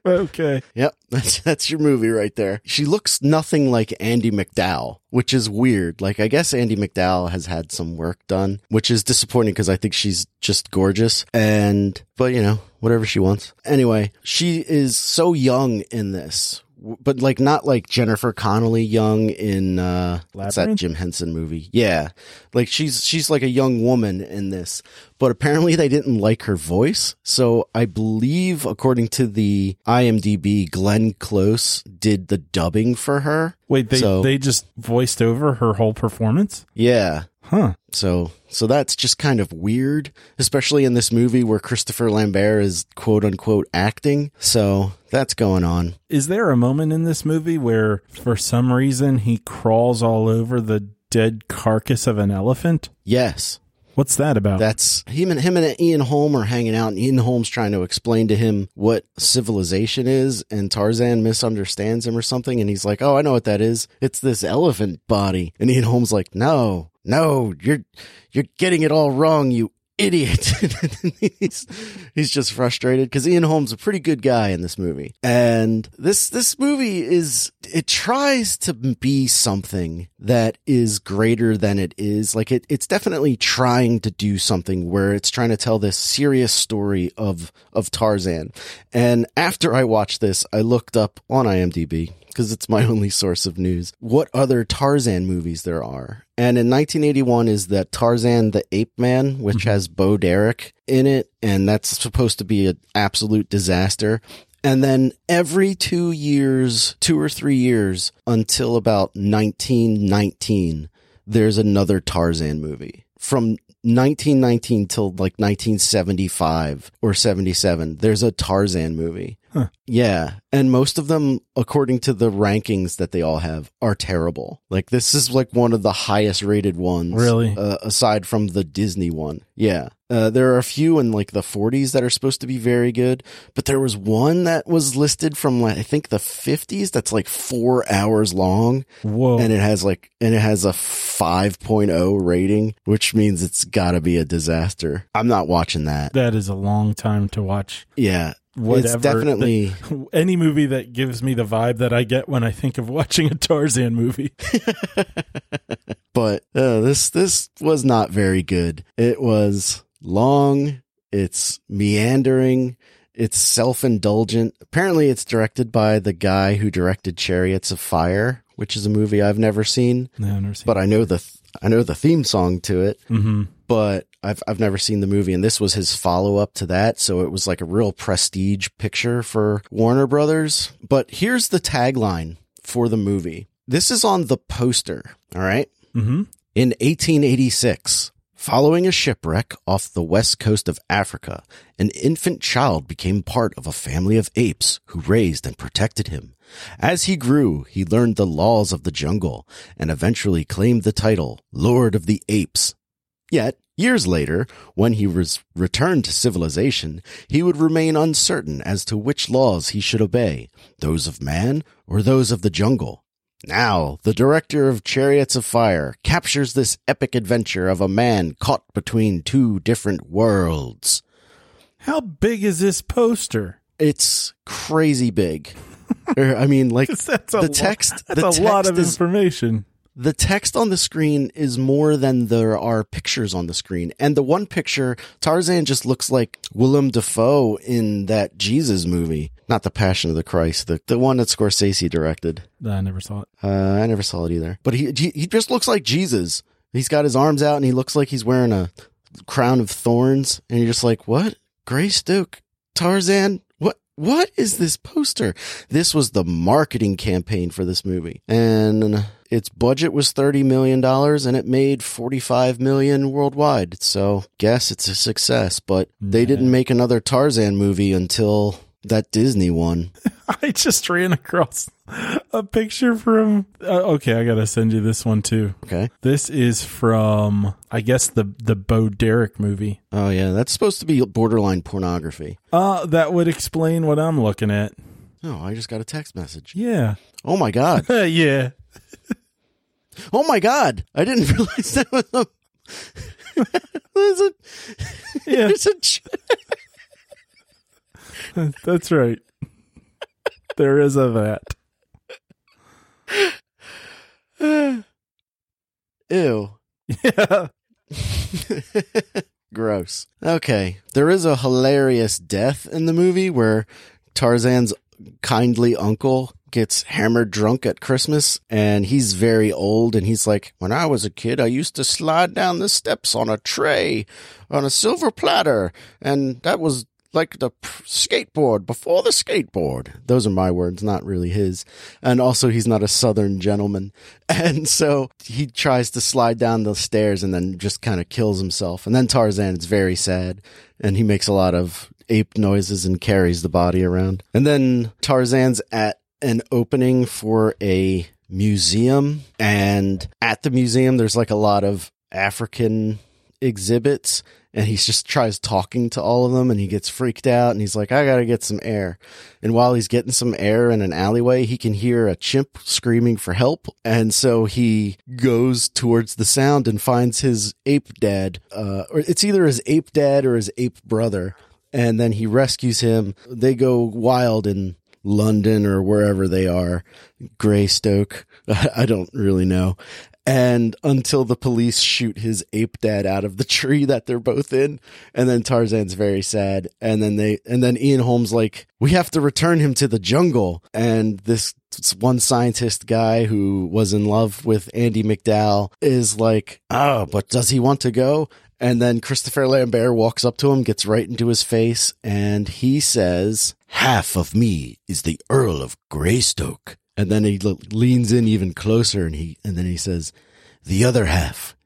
Speaker 2: Okay.
Speaker 1: Yep, that's that's your movie right there. She looks nothing like Andie MacDowell, which is weird. Like I guess Andie MacDowell has had some work done, which is disappointing because I think she's just gorgeous and but you know, whatever she wants. Anyway, she is so young in this. But like not like Jennifer Connelly young in uh what's that Jim Henson movie? Yeah. Like she's she's like a young woman in this. But apparently they didn't like her voice. So I believe according to the IMDb, Glenn Close did the dubbing for her.
Speaker 2: Wait, they
Speaker 1: So-
Speaker 2: they just voiced over her whole performance.
Speaker 1: Yeah.
Speaker 2: Huh.
Speaker 1: So, so that's just kind of weird, especially in this movie where Christopher Lambert is quote unquote acting. So that's going on.
Speaker 2: Is there a moment in this movie where, for some reason, he crawls all over the dead carcass of an elephant?
Speaker 1: Yes.
Speaker 2: What's that about?
Speaker 1: That's him and him and Ian Holm are hanging out, and Ian Holm's trying to explain to him what civilization is, and Tarzan misunderstands him or something, and he's like, "Oh, I know what that is. It's this elephant body." And Ian Holm's like, "No, no, you're you're getting it all wrong, you idiot. he's, he's just frustrated because Ian Holm's a pretty good guy in this movie. And this, this movie is, it tries to be something that is greater than it is. Like it, it's definitely trying to do something where it's trying to tell this serious story of, of Tarzan. And after I watched this, I looked up on IMDb because it's my only source of news, what other Tarzan movies there are. And in 1981 is that Tarzan the Ape Man, which mm-hmm. has Bo Derek in it, and that's supposed to be an absolute disaster. And then every two years, two or three years until about 1919, there's another Tarzan movie. From 1919 till like 1975 or 77, there's a Tarzan movie. Huh. Yeah. And most of them, according to the rankings that they all have, are terrible. Like this is like one of the highest rated ones.
Speaker 2: Really?
Speaker 1: Uh, aside from the Disney one. Yeah. Uh, there are a few in like the 40s that are supposed to be very good, but there was one that was listed from like, I think the 50s that's like four hours long.
Speaker 2: Whoa.
Speaker 1: And it has like, and it has a 5.0 rating, which means it's gotta be a disaster. I'm not watching that.
Speaker 2: That is a long time to watch.
Speaker 1: Yeah
Speaker 2: whatever.
Speaker 1: It's definitely
Speaker 2: the, any movie that gives me the vibe that I get when I think of watching a Tarzan movie.
Speaker 1: but uh, this this was not very good. It was long. It's meandering. It's self indulgent. Apparently, it's directed by the guy who directed Chariots of Fire, which is a movie I've never seen.
Speaker 2: No, never seen
Speaker 1: but I know the I know the theme song to it.
Speaker 2: Mm-hmm.
Speaker 1: But I've I've never seen the movie, and this was his follow up to that, so it was like a real prestige picture for Warner Brothers. But here's the tagline for the movie. This is on the poster. All right.
Speaker 2: mm-hmm.
Speaker 1: In 1886, following a shipwreck off the west coast of Africa, an infant child became part of a family of apes who raised and protected him. As he grew, he learned the laws of the jungle and eventually claimed the title Lord of the Apes. Yet, Years later, when he was returned to civilization, he would remain uncertain as to which laws he should obey, those of man or those of the jungle. Now, the director of Chariots of Fire captures this epic adventure of a man caught between two different worlds.
Speaker 2: How big is this poster?
Speaker 1: It's crazy big. Er, I mean, like
Speaker 2: the
Speaker 1: text.
Speaker 2: That's
Speaker 1: the
Speaker 2: a
Speaker 1: text
Speaker 2: lot of
Speaker 1: is,
Speaker 2: information
Speaker 1: the text on the screen is more than there are pictures on the screen. And the one picture, Tarzan just looks like Willem Dafoe in that Jesus movie. Not the Passion of the Christ, the, the one that Scorsese directed.
Speaker 2: I never saw it.
Speaker 1: Uh, I never saw it either. But he, he, he just looks like Jesus. He's got his arms out and he looks like he's wearing a crown of thorns. And you're just like, what? Grace Greystoke? Tarzan? What? Is this poster? This was the marketing campaign for this movie. And its budget was $30 million and it made 45 million worldwide. So guess it's a success, but they didn't make another Tarzan movie until that Disney one.
Speaker 2: I just ran across a picture from. Uh, okay, I gotta send you this one too.
Speaker 1: Okay,
Speaker 2: this is from I guess the the Bo Derek movie.
Speaker 1: Oh yeah, that's supposed to be borderline pornography.
Speaker 2: Uh that would explain what I'm looking at.
Speaker 1: Oh, I just got a text message.
Speaker 2: Yeah.
Speaker 1: Oh my god.
Speaker 2: yeah.
Speaker 1: Oh my god! I didn't realize that was a. there's a.
Speaker 2: Yeah.
Speaker 1: There's a.
Speaker 2: That's right. There is a
Speaker 1: that. Ew.
Speaker 2: Yeah.
Speaker 1: Gross. Okay. There is a hilarious death in the movie where Tarzan's kindly uncle gets hammered drunk at Christmas and he's very old and he's like, when I was a kid, I used to slide down the steps on a tray on a silver platter and that was like the skateboard before the skateboard. Those are my words, not really his. And also, he's not a southern gentleman. And so he tries to slide down the stairs and then just kind of kills himself. And then Tarzan is very sad and he makes a lot of ape noises and carries the body around. And then Tarzan's at an opening for a museum. And at the museum, there's like a lot of African exhibits and he just tries talking to all of them and he gets freaked out and he's like, I gotta get some air. And while he's getting some air in an alleyway, he can hear a chimp screaming for help. And so he goes towards the sound and finds his ape dad, uh, or it's either his ape dad or his ape brother. And then he rescues him. They go wild in London or wherever they are, Greystoke. I don't really know and until the police shoot his ape dad out of the tree that they're both in. And then tarzan's very sad. And then they and then Ian Holm's like we have to return him to the jungle. And this one scientist guy who was in love with Andie MacDowell is like oh but does he want to go? And then Christopher Lambert walks up to him, gets right into his face, and he says, Half of me is the Earl of Greystoke. And then he leans in even closer and he, and then he says, the other half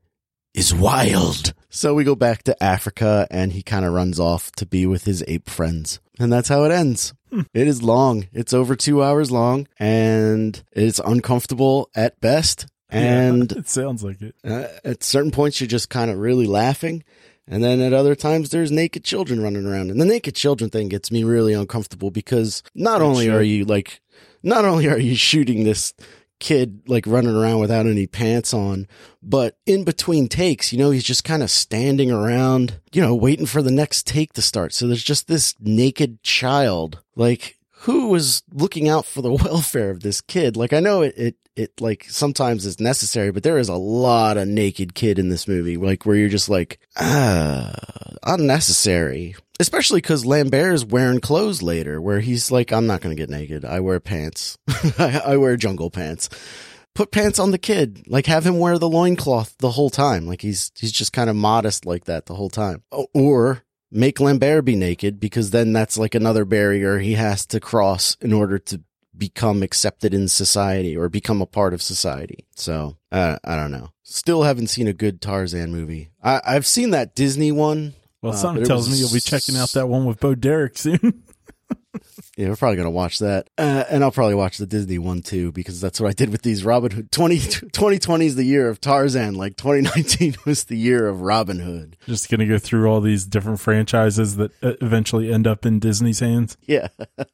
Speaker 1: is wild. So we go back to Africa and he kind of runs off to be with his ape friends. And that's how it ends. Hmm. It is long. It's over two hours long and it's uncomfortable at best. And
Speaker 2: yeah, it sounds like it.
Speaker 1: Uh, at certain points, you're just kind of really laughing. And then at other times, there's naked children running around. And the naked children thing gets me really uncomfortable because not only are you like not only are you shooting this kid like running around without any pants on, but in between takes, you know, he's just kind of standing around, you know, waiting for the next take to start. So there's just this naked child. Like, who was looking out for the welfare of this kid? Like, I know it, it, it like sometimes is necessary, but there is a lot of naked kid in this movie, like where you're just like, ah, unnecessary. Especially because Lambert is wearing clothes later, where he's like, I'm not going to get naked. I wear pants. I, I wear jungle pants. Put pants on the kid. Like, have him wear the loincloth the whole time. Like, he's, he's just kind of modest like that the whole time. Or make Lambert be naked because then that's like another barrier he has to cross in order to become accepted in society or become a part of society. So, uh, I don't know. Still haven't seen a good Tarzan movie. I, I've seen that Disney one
Speaker 2: well, uh, something tells me you'll be checking out that one with Bo Derek soon.
Speaker 1: yeah, we're probably going to watch that. Uh, and I'll probably watch the Disney one too, because that's what I did with these Robin Hood. 20, 2020 is the year of Tarzan. Like 2019 was the year of Robin Hood.
Speaker 2: Just going to go through all these different franchises that uh, eventually end up in Disney's hands.
Speaker 1: Yeah.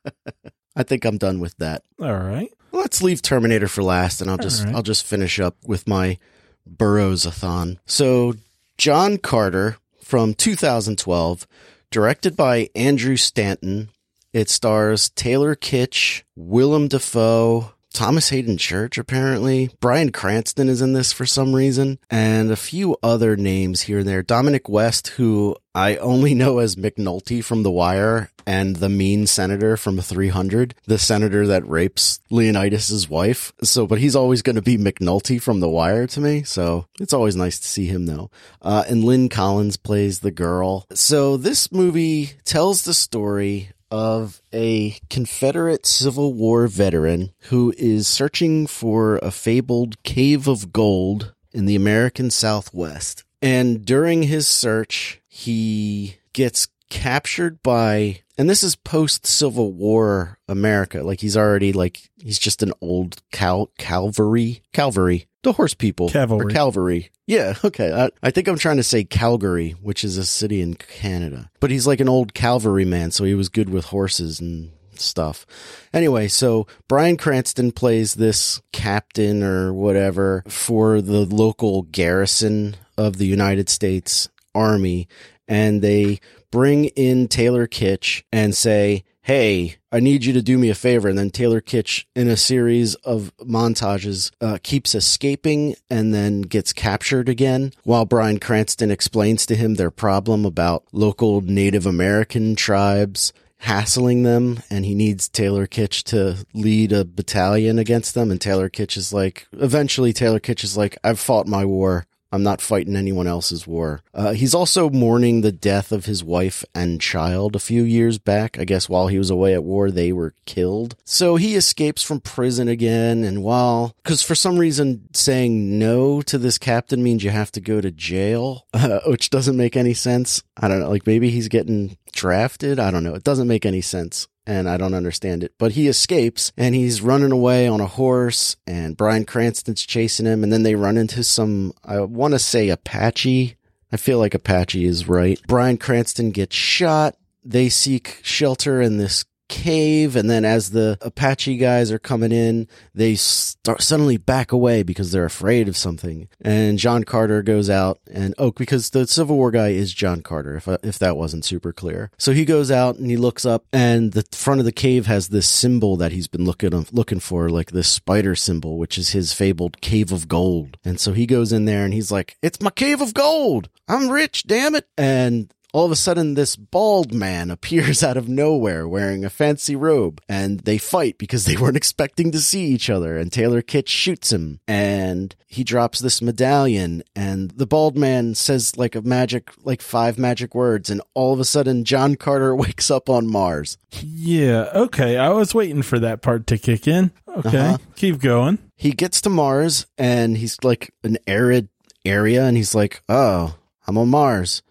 Speaker 1: I think I'm done with that.
Speaker 2: All right.
Speaker 1: Let's leave Terminator for last and I'll just, right. I'll just finish up with my Burroughs-a-thon. So John Carter from 2012, directed by Andrew Stanton. It stars Taylor Kitsch, Willem Dafoe, Thomas Haden Church, apparently. Bryan Cranston is in this for some reason, and a few other names here and there. Dominic West, who I only know as McNulty from The Wire and the mean senator from 300, the senator that rapes Leonidas's wife. So, but he's always going to be McNulty from The Wire to me. So it's always nice to see him though. Uh, and Lynn Collins plays the girl. So this movie tells the story of a Confederate Civil War veteran who is searching for a fabled cave of gold in the American Southwest. And during his search, he gets captured by, and this is post Civil War America. Like he's already like, he's just an old cal, cavalry, cavalry the horse people
Speaker 2: cavalry.
Speaker 1: or cavalry. Yeah, okay. I, I, think I'm trying to say Calgary, which is a city in Canada. But he's like an old cavalry man, so he was good with horses and stuff. Anyway, so Bryan Cranston plays this captain or whatever for the local garrison of the United States Army, and they bring in Taylor Kitsch and say, hey, I need you to do me a favor. And then Taylor Kitsch, in a series of montages, uh, keeps escaping and then gets captured again while Bryan Cranston explains to him their problem about local Native American tribes hassling them and he needs Taylor Kitsch to lead a battalion against them. And Taylor Kitsch is like, eventually Taylor Kitsch is like, I've fought my war. I'm not fighting anyone else's war. Uh, he's also mourning the death of his wife and child a few years back. I guess while he was away at war, they were killed. So he escapes from prison again. And while, because for some reason saying no to this captain means you have to go to jail, uh, which doesn't make any sense. I don't know. Like maybe he's getting drafted. I don't know. It doesn't make any sense and I don't understand it. But he escapes and he's running away on a horse and Bryan Cranston's chasing him and then they run into some I want to say Apache. I feel like Apache is right. Bryan Cranston gets shot. They seek shelter in this cave and then as the apache guys are coming in they start suddenly back away because they're afraid of something. And john carter goes out and oh because the civil war guy is john carter if, uh, if that wasn't super clear. So he goes out and he looks up and the front of the cave has this symbol that he's been looking uh, looking for like this spider symbol which is his fabled cave of gold. And so he goes in there and he's like it's my cave of gold! I'm rich damn it! And all of a sudden this bald man appears out of nowhere wearing a fancy robe and they fight because they weren't expecting to see each other and Taylor Kitsch shoots him and he drops this medallion and the bald man says like a magic like five magic words and all of a sudden John Carter wakes up on Mars.
Speaker 2: Yeah, okay. I was waiting for that part to kick in. Okay. Uh-huh. Keep going.
Speaker 1: He gets to Mars and he's like an arid area and he's like, "Oh, I'm on Mars."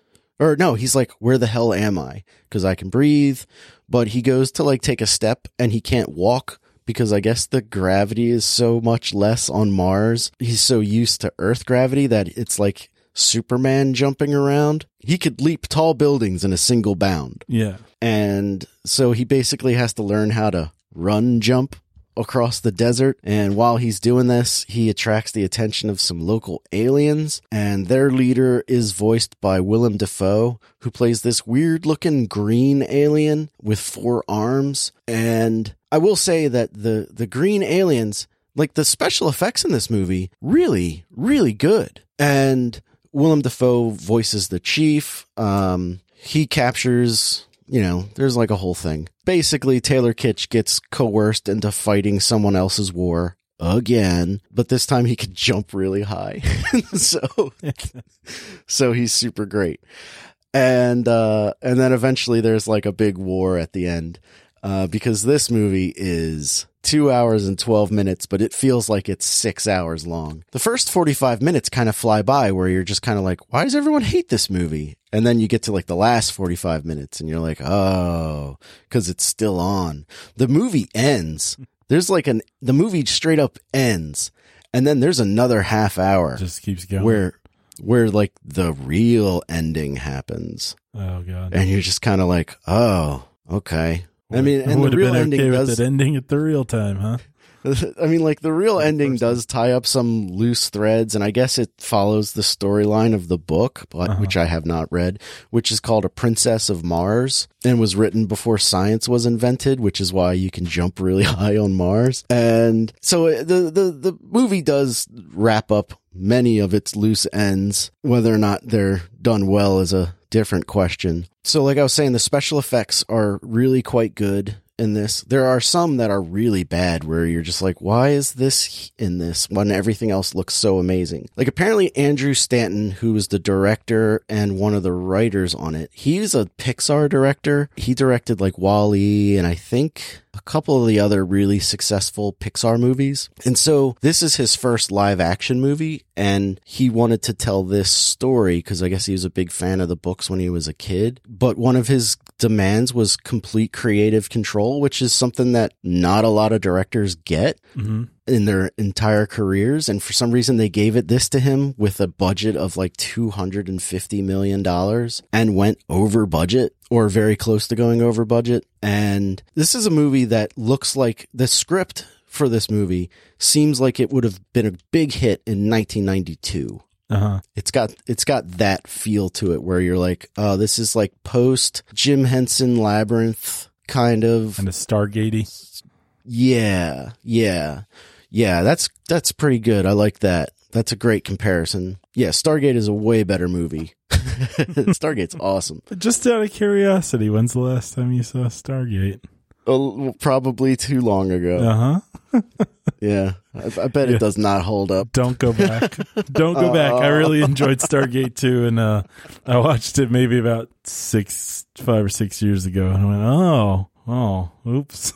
Speaker 1: Or no, he's like, where the hell am I? Cause I can breathe, but he goes to like take a step and he can't walk because I guess the gravity is so much less on Mars. He's so used to Earth gravity that it's like Superman jumping around. He could leap tall buildings in a single bound.
Speaker 2: Yeah.
Speaker 1: And so he basically has to learn how to run jump across the desert. And while he's doing this, he attracts the attention of some local aliens. And their leader is voiced by Willem Dafoe, who plays this weird looking green alien with four arms. And I will say that the, the green aliens, like the special effects in this movie, really, really good. And Willem Dafoe voices the chief. Um, he captures you know, there's like a whole thing. Basically, Taylor Kitsch gets coerced into fighting someone else's war again, but this time he can jump really high. so, so he's super great. And, uh, and then eventually there's like a big war at the end, uh, because this movie is two hours and 12 minutes, but it feels like it's six hours long. The first 45 minutes kind of fly by where you're just kind of like, why does everyone hate this movie? And then you get to like the last 45 minutes and you're like, oh, cause it's still on. The movie ends. There's like an, the movie straight up ends. And then there's another half hour.
Speaker 2: Just keeps going.
Speaker 1: Where, where like the real ending happens.
Speaker 2: Oh god.
Speaker 1: And you're just kind of like, oh, okay. I mean, and
Speaker 2: would
Speaker 1: the real ending
Speaker 2: okay
Speaker 1: does.
Speaker 2: ending at the real time, huh?
Speaker 1: I mean, like the real ending does tie up some loose threads, and I guess it follows the storyline of the book, but,
Speaker 2: Uh-huh.
Speaker 1: which I have not read, which is called A Princess of Mars and was written before science was invented, which is why you can jump really high on Mars. And so uh, the, the, the movie does wrap up many of its loose ends. Whether or not they're done well is a different question. So, like I was saying, the special effects are really quite good in this. There are some that are really bad where you're just like, why is this in this when everything else looks so amazing? Like apparently Andrew Stanton, who was the director and one of the writers on it, he's a Pixar director. He directed like WALL-E and I think a couple of the other really successful Pixar movies. And so this is his first live action movie and he wanted to tell this story because I guess he was a big fan of the books when he was a kid. But one of his demands was complete creative control, which is something that not a lot of directors get
Speaker 2: Mm-hmm.
Speaker 1: In their entire careers. And for some reason, they gave it this to him with a budget of like $250 million and went over budget or very close to going over budget. And this is a movie that looks like the script for this movie seems like it would have been a big hit in 1992
Speaker 2: Uh-huh.
Speaker 1: it's got it's got that feel to it where you're like oh this is like post jim henson labyrinth kind of
Speaker 2: Kind of Stargatey.
Speaker 1: yeah yeah yeah that's that's pretty good i like that that's a great comparison yeah stargate is a way better movie stargate's awesome
Speaker 2: Just out of curiosity, when's the last time you saw Stargate?
Speaker 1: Uh, probably too long ago.
Speaker 2: Uh huh.
Speaker 1: Yeah, I, I bet
Speaker 2: Yeah.
Speaker 1: it does not hold up.
Speaker 2: Don't go back. Don't go back. I really enjoyed Stargate too, and uh, I watched it maybe about six, five or six years ago, and I went, oh, oh, oops.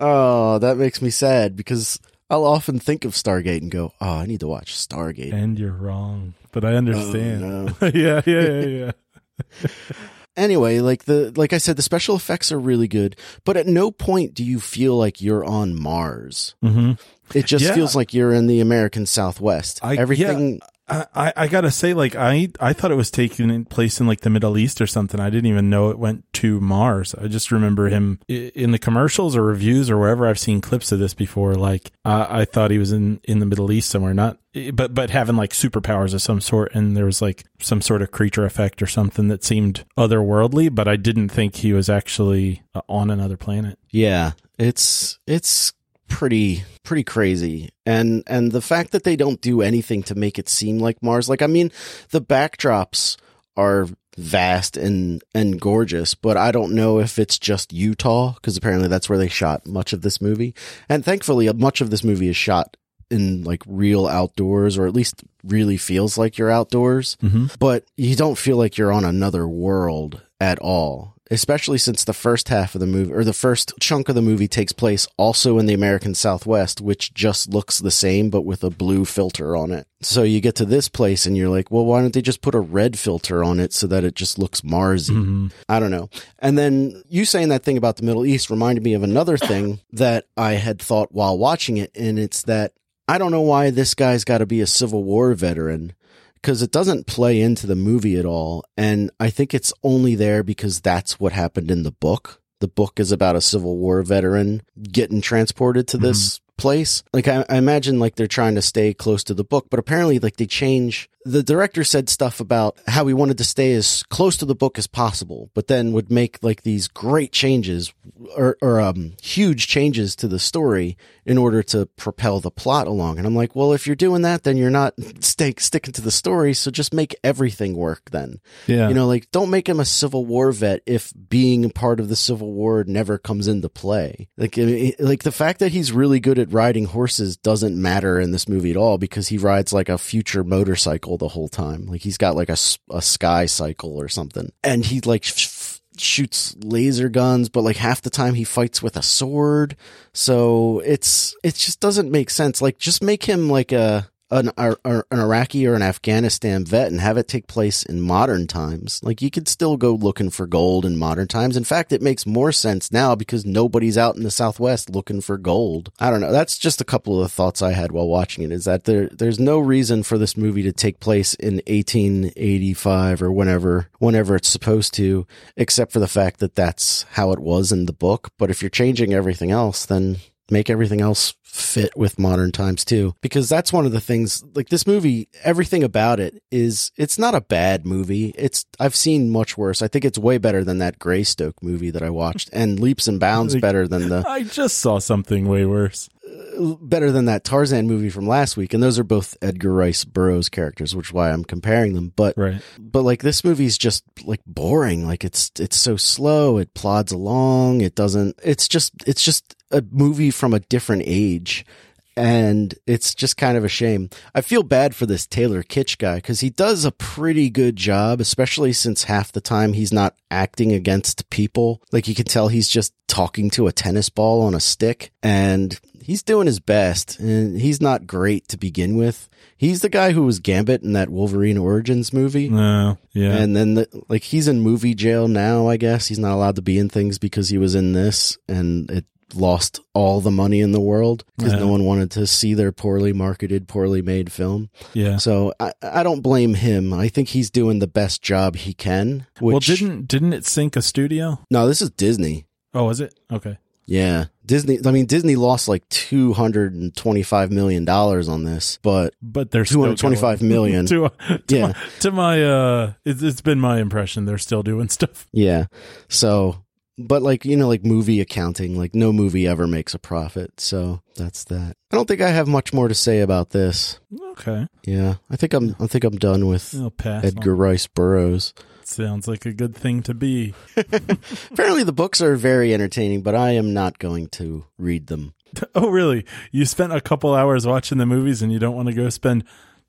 Speaker 1: Oh, that makes me sad because I'll often think of Stargate and go, "Oh, I need to watch Stargate."
Speaker 2: And you're wrong, but I understand.
Speaker 1: Oh, no.
Speaker 2: yeah, yeah, yeah, yeah.
Speaker 1: anyway, like the like I said, the special effects are really good, but at no point do you feel like you're on Mars.
Speaker 2: hmm
Speaker 1: It just
Speaker 2: Yeah.
Speaker 1: feels like you're in the American Southwest.
Speaker 2: I-
Speaker 1: Everything.
Speaker 2: I, I gotta say, like I I thought it was taking place in like the Middle East or something. I didn't even know it went to Mars. I just remember him in the commercials or reviews or wherever I've seen clips of this before. Like I I thought he was in in the Middle East somewhere, not but but having like superpowers of some sort, and there was like some sort of creature effect or something that seemed otherworldly. But I didn't think he was actually uh, on another planet.
Speaker 1: Yeah, it's it's pretty pretty crazy and and the fact that they don't do anything to make it seem like mars like i mean the backdrops are vast and and gorgeous but i don't know if it's just utah because apparently that's where they shot much of this movie and thankfully much of this movie is shot in like real outdoors or at least really feels like you're outdoors
Speaker 2: Mm-hmm.
Speaker 1: but you don't feel like you're on another world at all. Especially since the first half of the movie, or the first chunk of the movie takes place also in the American Southwest, which just looks the same, but with a blue filter on it. So you get to this place and you're like, well, why don't they just put a red filter on it so that it just looks Marsy?
Speaker 2: Mm-hmm.
Speaker 1: I don't know. And then you saying that thing about the Middle East reminded me of another thing that I had thought while watching it, and it's that I don't know why this guy's got to be a Civil War veteran because it doesn't play into the movie at all. And I think it's only there because that's what happened in the book. The book is about a Civil War veteran getting transported to mm-hmm. this place. Like I, I imagine like they're trying to stay close to the book, but apparently like they change. The director said stuff about how he wanted to stay as close to the book as possible, but then would make like these great changes or, or um, huge changes to the story in order to propel the plot along. And I'm like, well, if you're doing that, then you're not stay, sticking to the story. So just make everything work then.
Speaker 2: Yeah,
Speaker 1: You know, like don't make him a Civil War vet if being part of the Civil War never comes into play. Like, like the fact that he's really good at riding horses doesn't matter in this movie at all because he rides like a future motorcycle the whole time. Like he's got like a, a sky cycle or something, and he like. Sh- shoots laser guns but like half the time he fights with a sword so it's it just doesn't make sense like just make him like a an, ar- ar- an Iraqi or an Afghanistan vet and have it take place in modern times. Like you could still go looking for gold in modern times. In fact, it makes more sense now because nobody's out in the Southwest looking for gold. I don't know. That's just a couple of the thoughts I had while watching it is that there, there's no reason for this movie to take place in 1885 or whenever, whenever it's supposed to, except for the fact that that's how it was in the book. But if you're changing everything else, then make everything else fit with modern times too. Because that's one of the things like this movie everything about it is it's not a bad movie. It's i've seen much worse. I think it's way better than that greystoke movie that i watched and leaps and bounds better than the
Speaker 2: I just saw something way worse.
Speaker 1: Better than that tarzan movie from last week and those are both edgar rice burroughs characters which is why i'm comparing them but
Speaker 2: Right.
Speaker 1: but like this movie's just like boring. Like it's it's so slow. It plods along. It doesn't it's just it's just a movie from a different age and it's just kind of a shame i feel bad for this taylor kitsch guy because he does a pretty good job especially since half the time he's not acting against people like you can tell he's just talking to a tennis ball on a stick and he's doing his best and he's not great to begin with he's the guy who was gambit in that wolverine origins movie
Speaker 2: No. Yeah.
Speaker 1: and then, the, like, he's in movie jail now, I guess. He's not allowed to be in things because he was in this and it lost all the money in the world because
Speaker 2: Yeah.
Speaker 1: no one wanted to see their poorly marketed, poorly made film.
Speaker 2: yeah.
Speaker 1: So I, I don't blame him. I think he's doing the best job he can. Which,
Speaker 2: well, didn't didn't it sink a studio?
Speaker 1: no, this is Disney.
Speaker 2: Oh, is it? Okay.
Speaker 1: Yeah. Disney, I mean, Disney lost like $225 million on this, but
Speaker 2: But they're still
Speaker 1: 225
Speaker 2: going.
Speaker 1: million.
Speaker 2: to, to
Speaker 1: Yeah.
Speaker 2: my, to my uh, it's, it's been my impression they're still doing stuff.
Speaker 1: Yeah. So, but like, you know, like movie accounting, like no movie ever makes a profit. So that's that. I don't think I have much more to say about this.
Speaker 2: Okay,
Speaker 1: Yeah. I think I'm, I think I'm done with. Edgar Rice Burroughs.
Speaker 2: Sounds like a good thing to be.
Speaker 1: Apparently, the books are very entertaining, but I am not going to read them.
Speaker 2: Oh, really? You spent a couple hours watching the movies and you don't want to go spend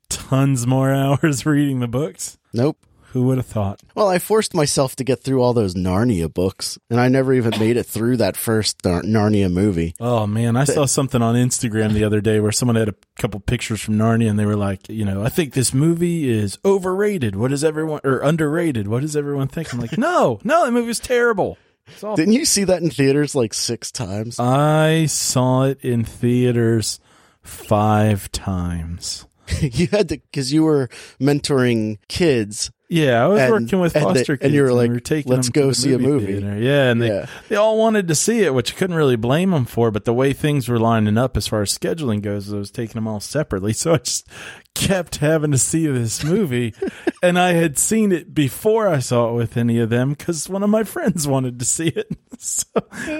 Speaker 2: tons more hours reading the books?
Speaker 1: Nope.
Speaker 2: Who would have thought?
Speaker 1: Well, I forced myself to get through all those Narnia books, and I never even made it through that first Narnia movie.
Speaker 2: Oh man, I saw something on Instagram the other day where someone had a couple pictures from Narnia and they were like, you know, I think this movie is overrated. What does everyone or underrated? What does everyone think? I'm like, no, no, that movie was terrible.
Speaker 1: Didn't you see that in theaters like six times?
Speaker 2: I saw it in theaters five times.
Speaker 1: you had to because you were mentoring kids.
Speaker 2: Yeah, I was
Speaker 1: And-
Speaker 2: working with
Speaker 1: and they-
Speaker 2: foster
Speaker 1: and
Speaker 2: kids,
Speaker 1: you were like,
Speaker 2: we were taking
Speaker 1: "Let's go see a movie."
Speaker 2: theater. Yeah, and they
Speaker 1: Yeah.
Speaker 2: they all wanted to see it, which I couldn't really blame them for. But the way things were lining up as far as scheduling goes, I was taking them all separately, so I just kept having to see this movie, and I had seen it before I saw it with any of them because one of my friends wanted to see it. So,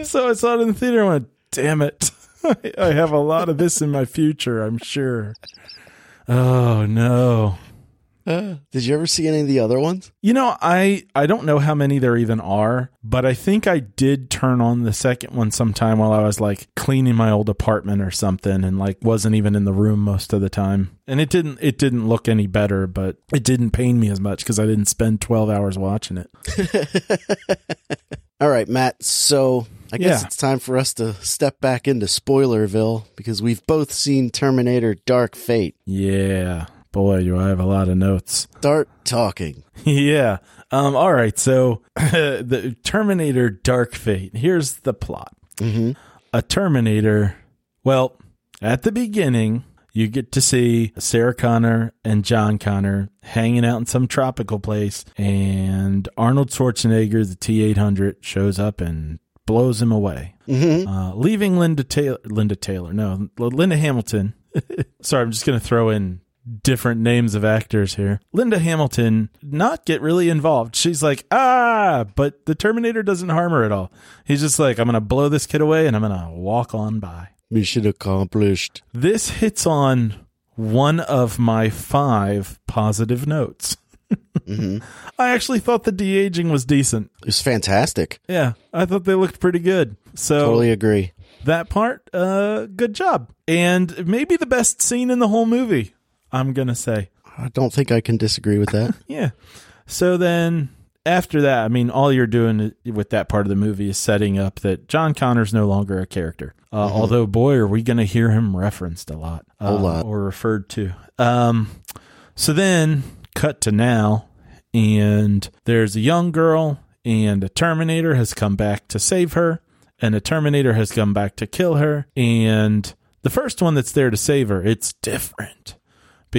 Speaker 2: so I saw it in the theater and went, "Damn it." I have a lot of this in my future, I'm sure. Oh no.
Speaker 1: Did you ever see any of the other ones?
Speaker 2: You know, I I don't know how many there even are, but I think I did turn on the second one sometime while I was like cleaning my old apartment or something and like wasn't even in the room most of the time. And it didn't it didn't look any better, but it didn't pain me as much cuz I didn't spend 12 hours watching it.
Speaker 1: All right, Matt. So I guess
Speaker 2: Yeah.
Speaker 1: it's time for us to step back into Spoilerville because we've both seen Terminator Dark Fate.
Speaker 2: Yeah. Boy, do I have a lot of notes.
Speaker 1: Start talking.
Speaker 2: yeah. Um all right, so the Terminator Dark Fate. Here's the plot.
Speaker 1: hmm
Speaker 2: a Terminator. Well, at the beginning, you get to see Sarah Connor and John Connor hanging out in some tropical place, and Arnold Schwarzenegger, the T eight hundred, shows up and blows him away,
Speaker 1: hmm
Speaker 2: uh, leaving Linda Taylor. Linda Taylor, no, Linda Hamilton. Sorry, I'm just gonna throw in different names of actors here. Linda Hamilton not get really involved. She's like, ah, but the Terminator doesn't harm her at all. He's just like, I'm going to blow this kid away and I'm going to walk on by.
Speaker 1: Mission accomplished.
Speaker 2: This hits on one of my five positive notes.
Speaker 1: hmm
Speaker 2: I actually thought the de aging was decent.
Speaker 1: It was fantastic.
Speaker 2: Yeah, I thought they looked pretty good. So
Speaker 1: Totally agree.
Speaker 2: that part, uh, good job. And maybe the best scene in the whole movie, I'm going to say.
Speaker 1: I don't think I can disagree with that.
Speaker 2: Yeah. So then after that, I mean, all you're doing with that part of the movie is setting up that John Connor's no longer a character. Uh, Although, boy, are we going to hear him referenced a lot, uh,
Speaker 1: Whole lot.
Speaker 2: or referred to. Um, so then, cut to now, and there's a young girl, and a Terminator has come back to save her, and a Terminator has come back to kill her, and the first one that's there to save her, it's different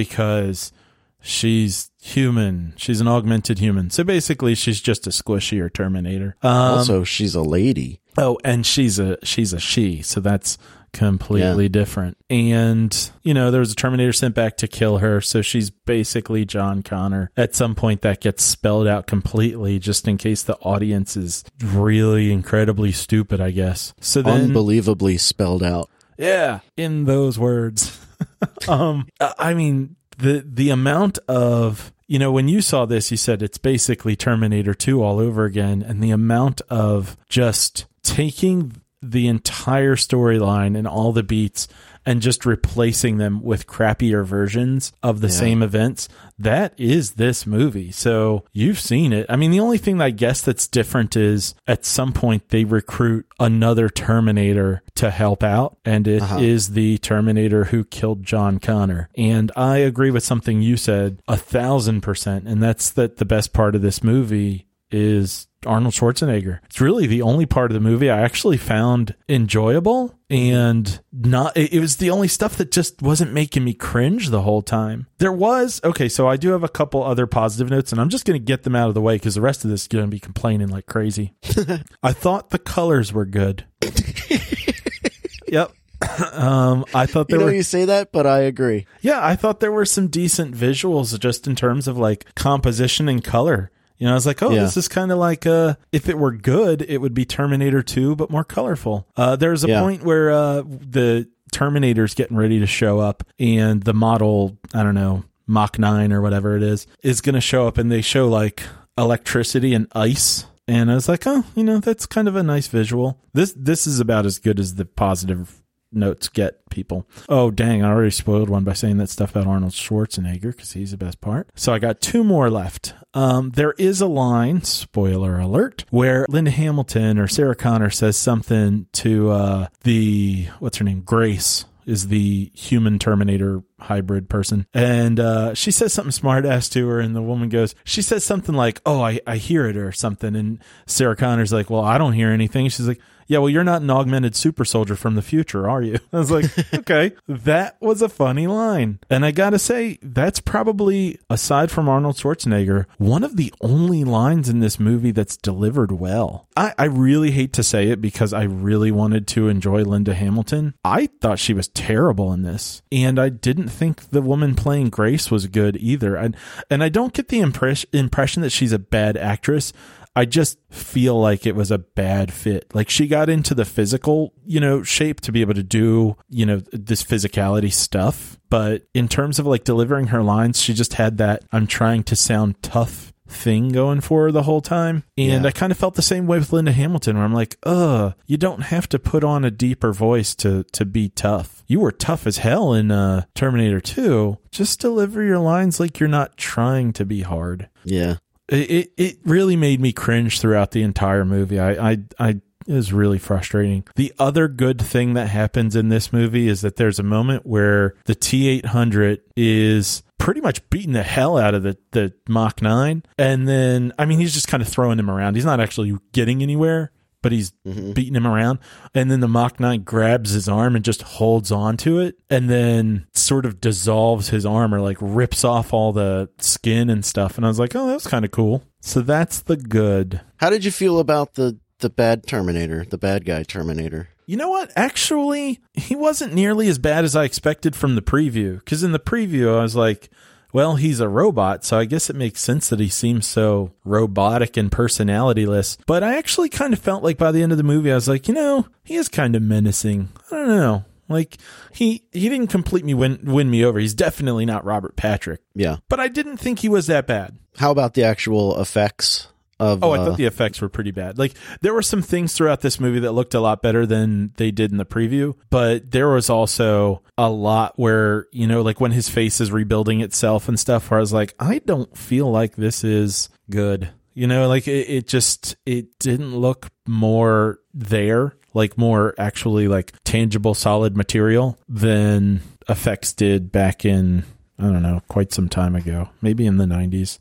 Speaker 2: because she's human. She's an augmented human. So basically, she's just a squishier Terminator. Um,
Speaker 1: also, she's a lady.
Speaker 2: oh, and she's a she's a she. So that's completely
Speaker 1: Yeah.
Speaker 2: different. And you know, there was a Terminator sent back to kill her. So she's basically John Connor. At some point, that gets spelled out completely, just in case the audience is really incredibly stupid. I guess. So then,
Speaker 1: Unbelievably spelled out.
Speaker 2: yeah, in those words. um, I mean, the the amount of you know when you saw this, you said it's basically Terminator Two all over again, and the amount of just taking the entire storyline and all the beats and just replacing them with crappier versions of the
Speaker 1: Yeah.
Speaker 2: same events. That is this movie. So you've seen it. I mean, the only thing I guess that's different is at some point they recruit another Terminator to help out, and it is
Speaker 1: Uh-huh.
Speaker 2: the Terminator who killed John Connor. And I agree with something you said a thousand percent, and that's that the best part of this movie is Arnold Schwarzenegger. It's really the only part of the movie I actually found enjoyable and not it was the only stuff that just wasn't making me cringe the whole time. There was okay, so I do have a couple other positive notes and I'm just going to get them out of the way cuz the rest of this is going to be complaining like crazy. I thought the colors were good. yep. um I thought
Speaker 1: You
Speaker 2: there
Speaker 1: know,
Speaker 2: were
Speaker 1: you say that, but I agree.
Speaker 2: yeah, I thought there were some decent visuals just in terms of like composition and color. You know, I was like, oh,
Speaker 1: Yeah.
Speaker 2: this is kind of like uh if it were good, it would be Terminator 2 but more colorful. Uh there's a
Speaker 1: Yeah.
Speaker 2: point where uh the Terminator's getting ready to show up and the model, I don't know, Mach 9 or whatever it is, is going to show up and they show like electricity and ice. And I was like, oh, you know, that's kind of a nice visual. This this is about as good as the positive notes get people. Oh, dang, I already spoiled one by saying that stuff about Arnold Schwarzenegger because he's the best part. So I got two more left. Um, there is a line, spoiler alert, where Linda Hamilton or Sarah Connor says something to uh, the, what's her name, Grace. Is the human Terminator hybrid person. And uh, she says something smart ass to her, and the woman goes, She says something like, Oh, I, I hear it, or something. And Sarah Connor's like, Well, I don't hear anything. She's like, yeah, well, you're not an augmented super soldier from the future, are you? I was like, okay, that was a funny line. And I gotta say, that's probably, aside from Arnold Schwarzenegger, one of the only lines in this movie that's delivered well. I, I really hate to say it because I really wanted to enjoy Linda Hamilton. I thought she was terrible in this. And I didn't think the woman playing Grace was good either. And, and I don't get the impress- impression that she's a bad actress. I just feel like it was a bad fit. Like she got into the physical, you know, shape to be able to do, you know, this physicality stuff. But in terms of like delivering her lines, she just had that I'm trying to sound tough thing going for her the whole time. And
Speaker 1: Yeah.
Speaker 2: I kind of felt the same way with Linda Hamilton where I'm like, "Uh, you don't have to put on a deeper voice to to be tough. You were tough as hell in uh Terminator 2. Just deliver your lines like you're not trying to be hard."
Speaker 1: Yeah.
Speaker 2: it, it, it really made me cringe throughout the entire movie. I, I, I, it was really frustrating. The other good thing that happens in this movie is that there's a moment where the T 800 is pretty much beating the hell out of the, the Mach 9. And then, I mean, he's just kind of throwing him around. He's not actually getting anywhere, but he's mm-hmm. beating him around. And then the Mach 9 grabs his arm and just holds on to it and then sort of dissolves his arm or like rips off all the skin and stuff. And I was like, oh, that was kind of cool. So that's the good.
Speaker 1: How did you feel about the the bad Terminator, the bad guy Terminator?
Speaker 2: You know what? Actually, he wasn't nearly as bad as I expected from the preview. Because in the preview, I was like, well, he's a robot, so I guess it makes sense that he seems so robotic and personalityless. But I actually kind of felt like by the end of the movie, I was like, you know, he is kind of menacing. I don't know. Like he he didn't completely win win me over. He's definitely not Robert Patrick,
Speaker 1: Yeah.
Speaker 2: but I didn't think he was that bad.
Speaker 1: How about the actual effects of?
Speaker 2: Oh, I
Speaker 1: uh,
Speaker 2: thought the effects were pretty bad. Like there were some things throughout this movie that looked a lot better than they did in the preview, but there was also a lot where, you know, like when his face is rebuilding itself and stuff where I was like, I don't feel like this is good. You know, like it, it just it didn't look more there, like more actually like tangible solid material than effects did back in I don't know, quite some time ago, maybe in the 90s.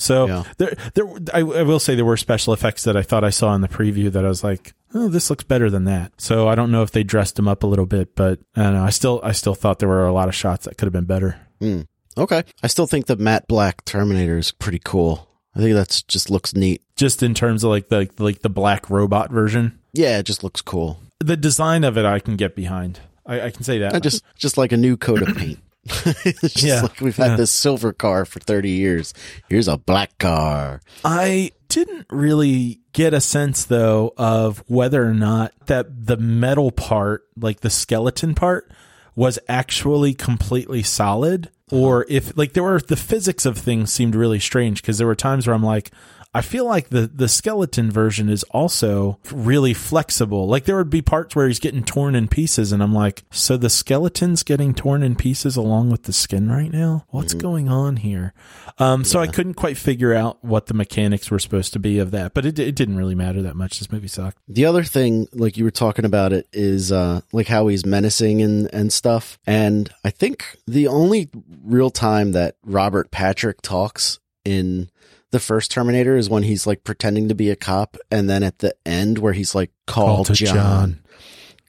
Speaker 2: So
Speaker 1: Yeah.
Speaker 2: there, there, I, I will say there were special effects that I thought I saw in the preview that I was like, oh, this looks better than that. So I don't know if they dressed him up a little bit, but I don't know. I still, I still thought there were a lot of shots that could have been better.
Speaker 1: hmm. Okay. I still think the matte black Terminator is pretty cool. I think that's just looks neat.
Speaker 2: Just in terms of like the, like the black robot version,
Speaker 1: Yeah, it just looks cool.
Speaker 2: the design of it, I can get behind. I, I can say that.
Speaker 1: I just just like a new coat of paint. It's just
Speaker 2: Yeah.
Speaker 1: like we've had
Speaker 2: Yeah.
Speaker 1: this silver car for 30 years. Here's a black car.
Speaker 2: I didn't really get a sense though of whether or not that the metal part, like the skeleton part, was actually completely solid or if like there were the physics of things seemed really strange because there were times where I'm like I feel like the the skeleton version is also really flexible. Like there would be parts where he's getting torn in pieces and I'm like, so the skeleton's getting torn in pieces along with the skin right now? What's going on here? Um, so I couldn't quite figure out what the mechanics were supposed to be of that, but it, it didn't really matter that much. This movie sucked.
Speaker 1: The other thing, like you were talking about it, is uh, like how he's menacing and, and stuff. And I think the only real time that Robert Patrick talks in the first Terminator is when he's like pretending to be a cop. And then at the end where he's like, call,
Speaker 2: to
Speaker 1: John.
Speaker 2: John.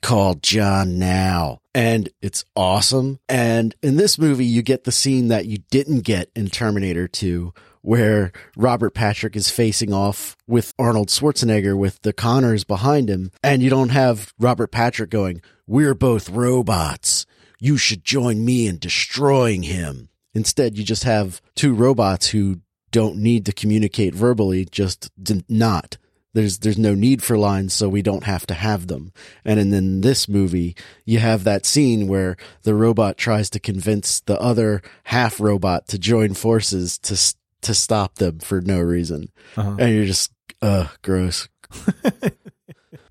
Speaker 1: Call John now. And it's awesome. And in this movie, you get the scene that you didn't get in Terminator 2, where Robert Patrick is facing off with Arnold Schwarzenegger with the Connors behind him. And you don't have Robert Patrick going, We're both robots. You should join me in destroying him. Instead, you just have two robots who don't need to communicate verbally, just not. There's there's no need for lines, so we don't have to have them. And in, in this movie, you have that scene where the robot tries to convince the other half robot to join forces to to stop them for no reason,
Speaker 2: Uh-huh.
Speaker 1: and you're just uh gross.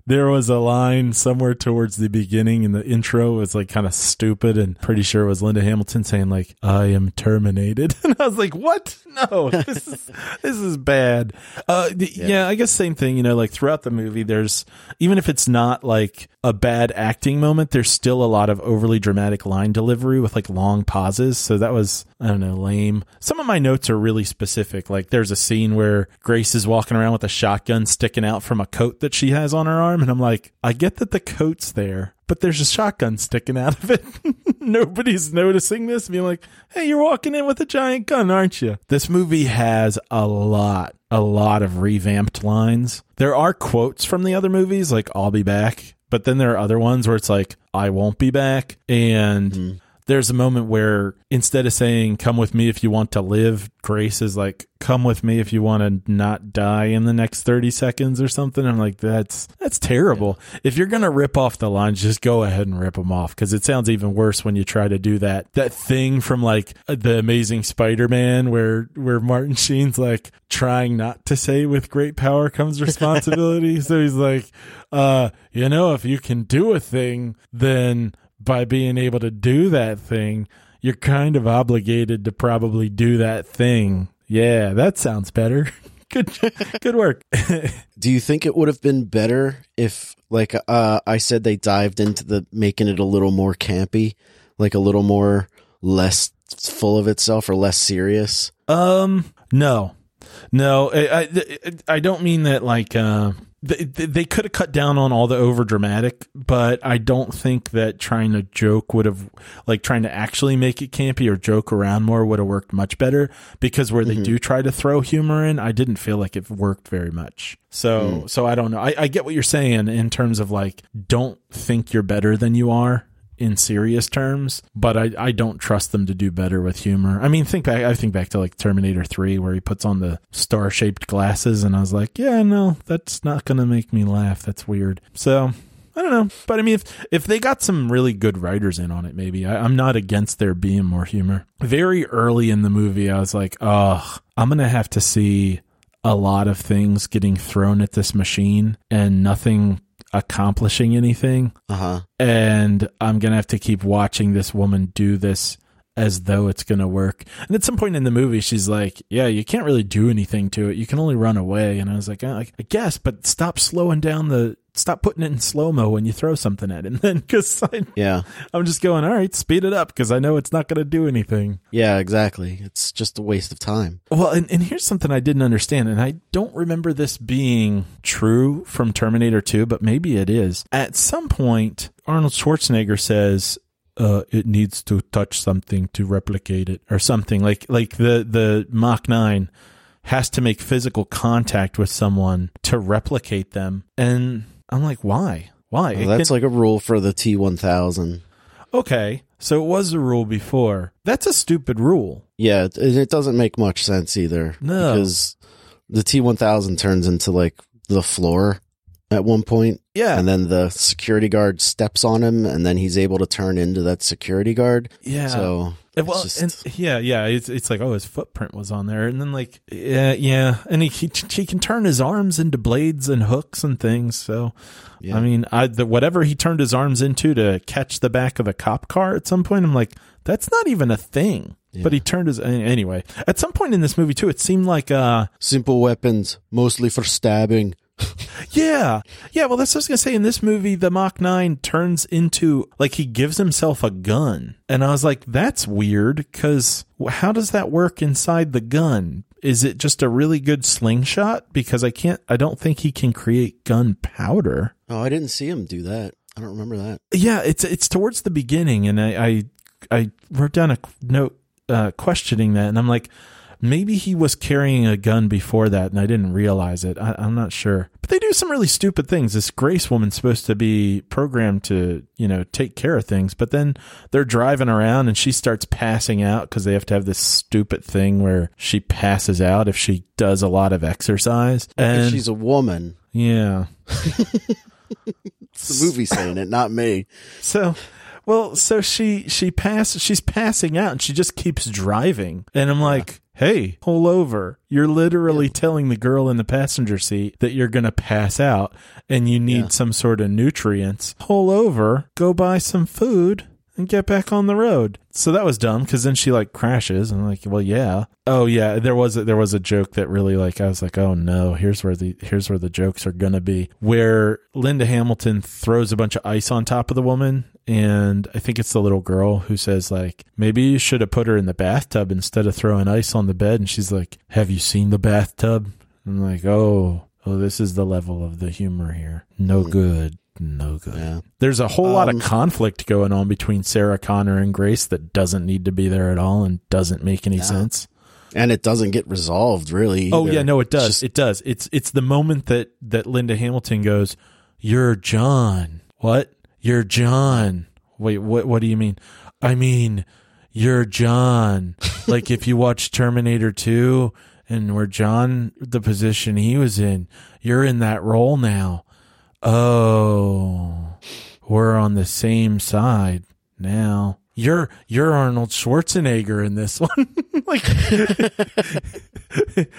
Speaker 2: There was a line somewhere towards the beginning in the intro. It was like kind of stupid and pretty sure it was Linda Hamilton saying like, I am terminated. And I was like, what? No, this is, this is bad. Uh, th- yeah. I guess same thing, you know, like throughout the movie, there's, even if it's not like a bad acting moment, there's still a lot of overly dramatic line delivery with like long pauses. So that was, I don't know, lame. Some of my notes are really specific. Like there's a scene where Grace is walking around with a shotgun sticking out from a coat that she has on her arm. And I'm like, I get that the coat's there, but there's a shotgun sticking out of it. Nobody's noticing this. Being like, hey, you're walking in with a giant gun, aren't you? This movie has a lot, a lot of revamped lines. There are quotes from the other movies, like, I'll be back. But then there are other ones where it's like, I won't be back. And hmm. There's a moment where instead of saying, come with me if you want to live, Grace is like, come with me if you want to not die in the next 30 seconds or something. I'm like, that's, that's terrible. If you're going to rip off the lines, just go ahead and rip them off. Cause it sounds even worse when you try to do that, that thing from like the amazing Spider-Man where, where Martin Sheen's like trying not to say with great power comes responsibility. so he's like, uh, you know, if you can do a thing, then by being able to do that thing, you're kind of obligated to probably do that thing. Yeah, that sounds better. good good work.
Speaker 1: Do you think it would have been better if, like, uh, I said they dived into the making it a little more campy, like a little more less full of itself or less serious?
Speaker 2: um no. No, I I, I don't mean that like uh they, they could have cut down on all the over dramatic, but I don't think that trying to joke would have like trying to actually make it campy or joke around more would have worked much better because where they mm-hmm. do try to throw humor in, I didn't feel like it worked very much. So mm. so I don't know. I, I get what you're saying in terms of like don't think you're better than you are in serious terms, but I, I don't trust them to do better with humor. I mean, think back, I think back to like Terminator 3 where he puts on the star shaped glasses and I was like, yeah, no, that's not going to make me laugh. That's weird. So I don't know. But I mean, if, if they got some really good writers in on it, maybe I, I'm not against there being more humor. Very early in the movie, I was like, oh, I'm to have to see a lot of things getting thrown at this machine and nothing accomplishing anything
Speaker 1: Uh huh.
Speaker 2: and I'm gonna have to keep watching this woman do this as though it's gonna work. And at some point in the movie, she's like, "Yeah, you can't really do anything to it. You can only run away." And I was like, "Uh, "I guess, but stop slowing down the." Stop putting it in slow mo when you throw something at it. And then, because
Speaker 1: Yeah.
Speaker 2: I'm just going, all right, speed it up because I know it's not going to do anything.
Speaker 1: Yeah, exactly. It's just a waste of time.
Speaker 2: Well, and, and here's something I didn't understand, and I don't remember this being true from Terminator 2, but maybe it is. At some point, Arnold Schwarzenegger says, uh, it needs to touch something to replicate it, or something like like the the Mach Nine has to make physical contact with someone to replicate them, and I'm like, why? Why?
Speaker 1: Well, that's
Speaker 2: can-
Speaker 1: like a rule for the T1000.
Speaker 2: okay, so it was a rule before. That's a stupid rule.
Speaker 1: Yeah, it, it doesn't make much sense either.
Speaker 2: No.
Speaker 1: Because the T1000 turns into like the floor at one point,
Speaker 2: Yeah,
Speaker 1: and then the security guard steps on him, and then he's able to turn into that security guard.
Speaker 2: yeah.
Speaker 1: So,
Speaker 2: Well,
Speaker 1: it's
Speaker 2: and yeah, yeah, it's it's like oh, his footprint was on there, and then like yeah, yeah, and he, he he can turn his arms into blades and hooks and things. So,
Speaker 1: Yeah.
Speaker 2: I mean, I the whatever he turned his arms into to catch the back of a cop car at some point, I'm like, that's not even a thing. But he turned his anyway. At some point in this movie too, it seemed like uh
Speaker 1: simple weapons, mostly for stabbing.
Speaker 2: Yeah. Yeah. Well, that's what I was going to say. In this movie, the Mach 9 turns into, like, he gives himself a gun. And I was like, that's weird because how does that work inside the gun? Is it just a really good slingshot? Because I can't, I don't think he can create gunpowder.
Speaker 1: Oh, I didn't see him do that. I don't remember that.
Speaker 2: Yeah. It's, it's towards the beginning. And I, I, I wrote down a note, uh, questioning that. And I'm like, maybe he was carrying a gun before that and I didn't realize it. I, I'm not sure. But they do some really stupid things. This Grace woman's supposed to be programmed to, you know, take care of things, but then they're driving around and she starts passing out because they have to have this stupid thing where she passes out if she does a lot of exercise. And
Speaker 1: she's a woman.
Speaker 2: yeah.
Speaker 1: It's the movie saying it, not me.
Speaker 2: So, well, so she she pass she's passing out and she just keeps driving, and I'm like, hey, pull over. You're literally telling the girl in the passenger seat that you're going to pass out and you need
Speaker 1: Yeah.
Speaker 2: some sort of nutrients. Pull over, go buy some food, and get back on the road. So that was dumb because then she like crashes and I'm like, well, yeah. Oh yeah, there was a, there was a joke that really like I was like, oh no, here's where the here's where the jokes are gonna be. Where Linda Hamilton throws a bunch of ice on top of the woman, and I think it's the little girl who says like, maybe you should have put her in the bathtub instead of throwing ice on the bed. And she's like, have you seen the bathtub? I'm like, oh, oh, this is the level of the humor here. No good. No good.
Speaker 1: Yeah.
Speaker 2: There's a whole lot
Speaker 1: Um,
Speaker 2: of conflict going on between Sarah Connor and Grace that doesn't need to be there at all and doesn't make any sense.
Speaker 1: And it doesn't get resolved really.
Speaker 2: Oh yeah, no, it does.
Speaker 1: Just-
Speaker 2: it does. It's it's the moment that that Linda Hamilton goes, "You're John." What? You're John. Wait, what? What do you mean? I mean, you're John. like if you watch Terminator Two and where John, the position he was in, you're in that role now. Oh, we're on the same side now. You're you're Arnold Schwarzenegger in this one. like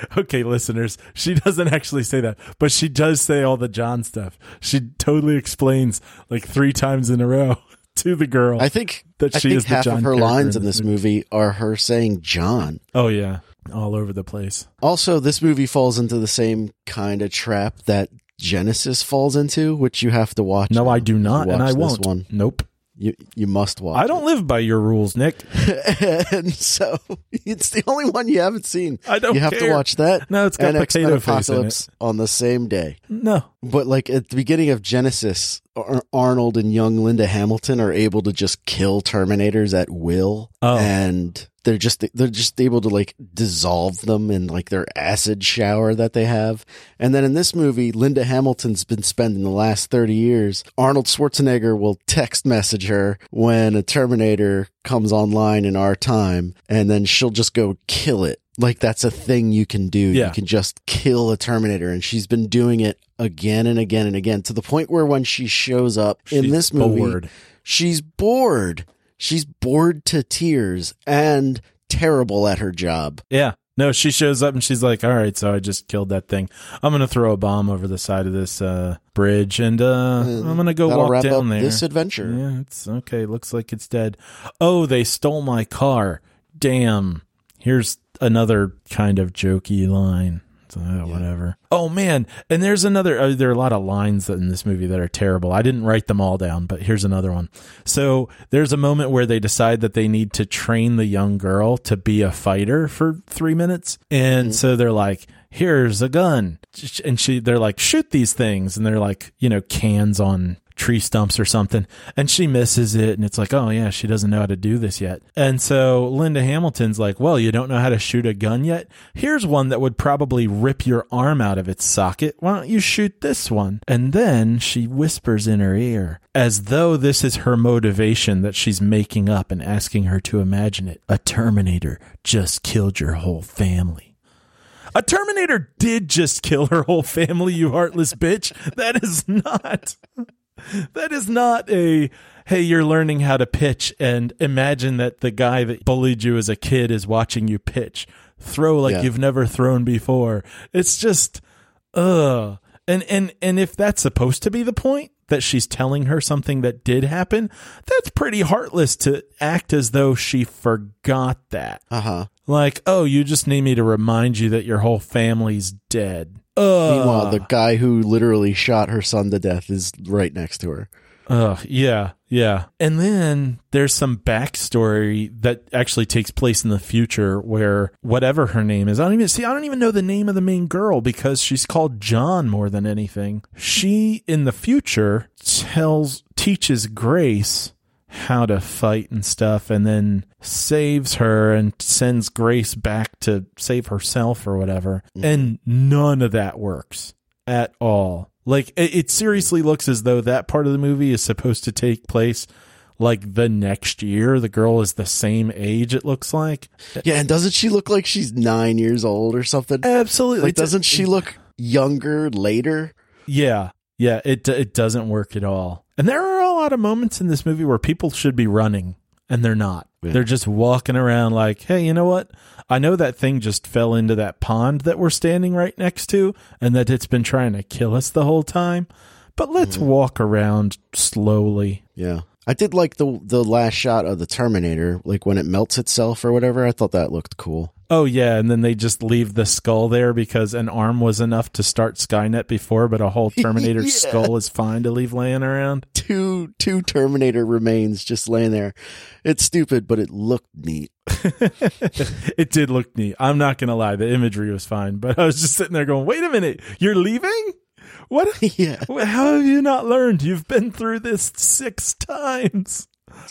Speaker 2: okay, listeners, she doesn't actually say that, but she does say all the John stuff. She totally explains like three times in a row to the girl.
Speaker 1: I think
Speaker 2: That
Speaker 1: I
Speaker 2: she
Speaker 1: think
Speaker 2: is the
Speaker 1: half
Speaker 2: John
Speaker 1: of her lines
Speaker 2: in this
Speaker 1: this movie are her saying John.
Speaker 2: oh yeah, all over the place.
Speaker 1: Also, this movie falls into the same kind of trap that Genesis falls into, which you have to watch.
Speaker 2: No, I do not,
Speaker 1: Watch
Speaker 2: and I won't.
Speaker 1: One.
Speaker 2: Nope.
Speaker 1: You you must watch.
Speaker 2: I don't live by your rules, Nick.
Speaker 1: and so it's the only one you haven't seen.
Speaker 2: I don't
Speaker 1: You have
Speaker 2: care.
Speaker 1: to watch that.
Speaker 2: No, it's got
Speaker 1: and X-Men
Speaker 2: potato face in it.
Speaker 1: Apocalypse on the same day.
Speaker 2: No.
Speaker 1: But like at the beginning of Genesis, Ar- Arnold and young Linda Hamilton are able to just kill Terminators at will,
Speaker 2: Oh.
Speaker 1: and they're just they're just able to like dissolve them in like their acid shower that they have. And then in this movie, Linda Hamilton's been spending the last thirty years. Arnold Schwarzenegger will text message her when a Terminator comes online in our time, and then she'll just go kill it. Like that's a thing you can do.
Speaker 2: Yeah.
Speaker 1: You can just kill a Terminator, and she's been doing it again and again and again to the point where when she shows up in this movie,
Speaker 2: bored.
Speaker 1: she's bored. She's bored to tears and terrible at her job.
Speaker 2: Yeah. No, she shows up and she's like, "All right, so I just killed that thing. I'm gonna throw a bomb over the side of this uh, bridge, and uh, I'm gonna go
Speaker 1: That'll
Speaker 2: walk
Speaker 1: wrap
Speaker 2: down
Speaker 1: up
Speaker 2: there."
Speaker 1: this adventure.
Speaker 2: Yeah, it's okay. Looks like it's dead. Oh, they stole my car. Damn. Here's another kind of jokey line. So, uh, Whatever. Oh man, and there's another. Uh, there are a lot of lines in this movie that are terrible. I didn't write them all down, but here's another one. So there's a moment where they decide that they need to train the young girl to be a fighter for three minutes, and so they're like, "Here's a gun," and she they're like, "Shoot these things," and they're like, you know, cans on tree stumps or something and she misses it and it's like oh yeah she doesn't know how to do this yet. And so linda hamilton's like well you don't know how to shoot a gun yet? Here's one that would probably rip your arm out of its socket. Why don't you shoot this one? And then she whispers in her ear as though this is her motivation that she's making up and asking her to imagine it. A terminator just killed your whole family. A Terminator did just kill her whole family, you heartless bitch. That is not. That is not a. Hey, you're learning how to pitch, and imagine that the guy that bullied you as a kid is watching you pitch. Throw like
Speaker 1: Yeah.
Speaker 2: you've never thrown before. It's just, ugh. And and and if that's supposed to be the point that she's telling her something that did happen, that's pretty heartless to act as though she forgot that.
Speaker 1: Uh huh.
Speaker 2: Like, oh, you just need me to remind you that your whole family's dead. Ugh.
Speaker 1: Meanwhile, the guy who literally shot her son to death is right next to her.
Speaker 2: Ugh, yeah, yeah. And then there's some backstory that actually takes place in the future where whatever her name is, I don't even see, I don't even know the name of the main girl because she's called John more than anything. She in the future tells, teaches Grace how to fight and stuff and then saves her and sends Grace back to save herself or whatever. Mm-hmm. And none of that works at all. Like it, it seriously looks as though that part of the movie is supposed to take place like the next year. The girl is the same age it looks like.
Speaker 1: Yeah, and doesn't she look like she's nine years old or something?
Speaker 2: Absolutely.
Speaker 1: Like, doesn't she look younger later?
Speaker 2: Yeah. Yeah, it it doesn't work at all. And there are a lot of moments in this movie where people should be running and they're not.
Speaker 1: Yeah.
Speaker 2: They're just walking around like, hey, you know what? I know that thing just fell into that pond that we're standing right next to and that it's been trying to kill us the whole time. But let's
Speaker 1: Mm-hmm.
Speaker 2: walk around slowly.
Speaker 1: Yeah. I did like the the last shot of the Terminator, like when it melts itself or whatever. I thought that looked cool.
Speaker 2: Oh yeah, and then they just leave the skull there because an arm was enough to start Skynet before, but a whole Terminator
Speaker 1: Yeah.
Speaker 2: skull is fine to leave laying around.
Speaker 1: Two two Terminator remains just laying there. It's stupid, but it looked neat.
Speaker 2: it did look neat. I'm not gonna lie, the imagery was fine, but I was just sitting there going, "Wait a minute, you're leaving? What?
Speaker 1: yeah.
Speaker 2: How have you not learned? You've been through this six times."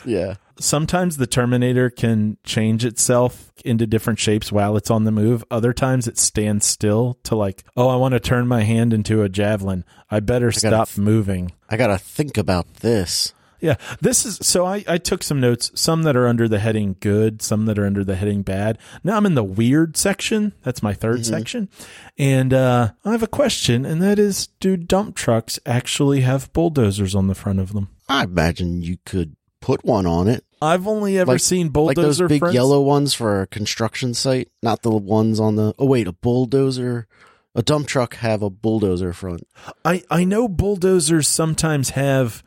Speaker 1: Yeah.
Speaker 2: Sometimes the Terminator can change itself into different shapes while it's on the move. Other times it stands still to like, oh, I want to turn my hand into a javelin. I better
Speaker 1: gotta
Speaker 2: stop moving.
Speaker 1: I gotta think about this.
Speaker 2: Yeah, this is so. I, I took some notes, some that are under the heading good, some that are under the heading bad. Now I'm in the weird section. That's my 3rd section. And uh, I have a question, and that is do dump trucks actually have bulldozers on the front of them?
Speaker 1: I imagine you could put one on it.
Speaker 2: I've only ever
Speaker 1: Like-
Speaker 2: seen
Speaker 1: Like those
Speaker 2: bulldozer
Speaker 1: big
Speaker 2: fronts.
Speaker 1: yellow ones for a construction site, not the ones on the Oh wait, a bulldozer a dump truck have a bulldozer front.
Speaker 2: I, I know bulldozers sometimes have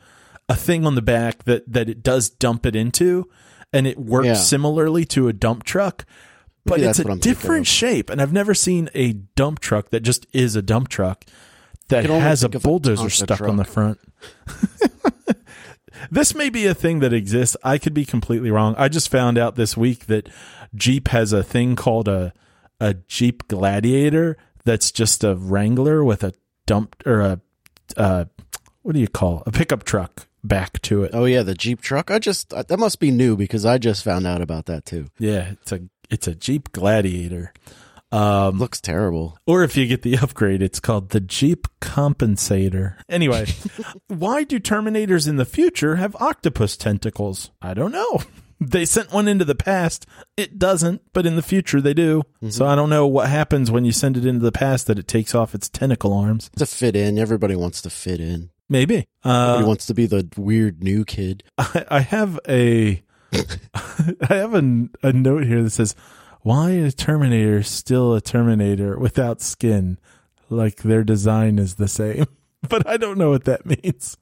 Speaker 2: a thing on the back that, that it does dump it into, and it works
Speaker 1: Yeah.
Speaker 2: similarly to a dump truck, but
Speaker 1: Maybe
Speaker 2: it's a
Speaker 1: what I'm thinking
Speaker 2: different shape. And I've never seen a dump truck that just is a dump truck that has a
Speaker 1: a
Speaker 2: bulldozer
Speaker 1: Tonka
Speaker 2: stuck on the front. this may be a thing that exists. I could be completely wrong. I just found out this week that Jeep has a thing called a a Jeep Gladiator that's just a Wrangler with a dump or a uh, what do you call a pickup truck back to it.
Speaker 1: Oh yeah, the Jeep truck. I just that must be new because I just found out about that too.
Speaker 2: Yeah, it's a it's a Jeep Gladiator. Um,
Speaker 1: Looks terrible.
Speaker 2: or if you get the upgrade, it's called the Jeep Compensator. Anyway, why do Terminators in the future have octopus tentacles? I don't know. They sent one into the past. It doesn't, but in the future they do. So I don't know what happens when you send it into the past that it takes off its tentacle arms.
Speaker 1: To fit in, everybody wants to fit in.
Speaker 2: Maybe.
Speaker 1: Everybody
Speaker 2: Uh,
Speaker 1: wants to be the weird new kid.
Speaker 2: I, I have a I have a, a note here that says, "Why is Terminator still a Terminator without skin? Like their design is the same." But I don't know what that means.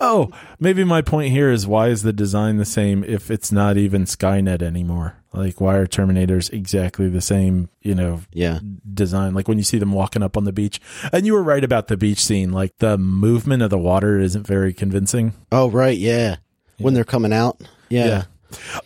Speaker 2: Oh, maybe my point here is why is the design the same if it's not even Skynet anymore? Like why are Terminators exactly the same, you know,
Speaker 1: Yeah.
Speaker 2: design like when you see them walking up on the beach. And you were right about the beach scene, like the movement of the water isn't very convincing.
Speaker 1: Oh right, yeah. When they're coming out. Yeah.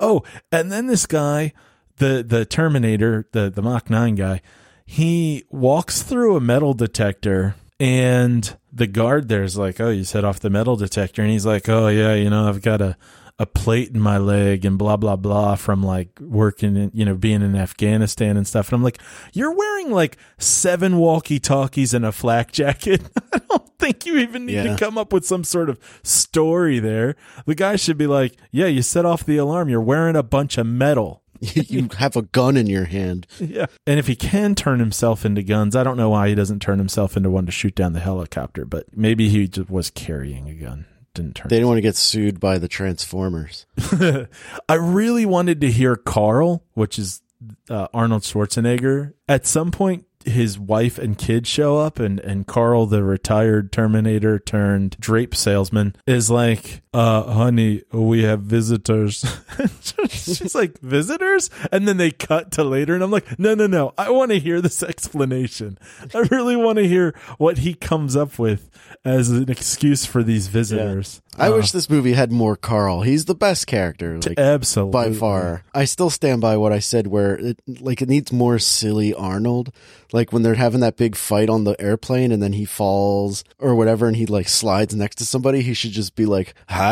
Speaker 2: Oh, and then this guy, the the Terminator, the the Mach Nine guy, he walks through a metal detector, and the guard there's like, "Oh, you set off the metal detector," and he's like, "Oh yeah, you know, I've got a." A plate in my leg and blah blah blah from like working in you know being in Afghanistan and stuff. And I'm like you're wearing like seven walkie talkies and a flak jacket? I don't think you even need
Speaker 1: Yeah.
Speaker 2: to come up with some sort of story there. The guy should be like yeah you set off the alarm. You're wearing a bunch of metal
Speaker 1: you have a gun in your hand.
Speaker 2: yeah and if he can turn himself into guns I don't know why he doesn't turn himself into one to shoot down the helicopter but maybe he just was carrying a gun didn't turn
Speaker 1: They didn't want to get sued by the Transformers.
Speaker 2: I really wanted to hear Carl, which is uh, Arnold Schwarzenegger. At some point, his wife and kids show up, and, and Carl, the retired Terminator turned drape salesman, is like, uh, honey, we have visitors. She's like, visitors? And then they cut to later, and I'm like, no, no, no. I want to hear this explanation. I really want to hear what he comes up with as an excuse for these visitors.
Speaker 1: I
Speaker 2: Uh,
Speaker 1: wish this movie had more Carl. He's the best character. Like,
Speaker 2: absolutely
Speaker 1: by far. I still stand by what I said where it like it needs more silly Arnold. Like when they're having that big fight on the airplane and then he falls or whatever and he like slides next to somebody, he should just be like, "Hi,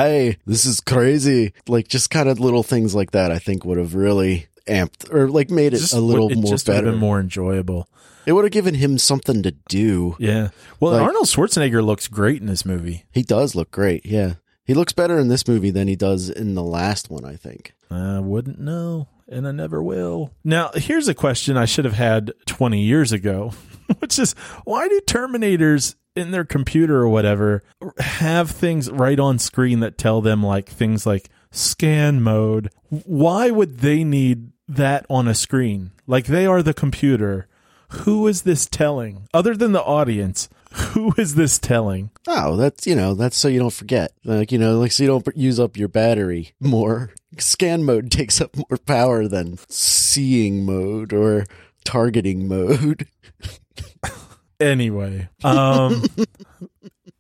Speaker 1: this is crazy." Like just kind of little things like that I think would have really amped or like made it
Speaker 2: Just
Speaker 1: a little
Speaker 2: it
Speaker 1: more better.
Speaker 2: been more enjoyable.
Speaker 1: it would have given him something to do.
Speaker 2: Yeah. Well,
Speaker 1: Like-
Speaker 2: Arnold Schwarzenegger looks great in this movie.
Speaker 1: He does look great. Yeah. He looks better in this movie than he does in the last one, I think.
Speaker 2: I wouldn't know, and I never will. Now, here's a question I should have had 20 years ago, which is why do Terminators in their computer or whatever have things right on screen that tell them like things like scan mode. Why would they need that on a screen? Like they are the computer. Who is this telling? Other than the audience, who is this telling?
Speaker 1: Oh, that's you know that's so you don't forget, like you know, like so you don't use up your battery more. Scan mode takes up more power than seeing mode or targeting mode.
Speaker 2: anyway, um,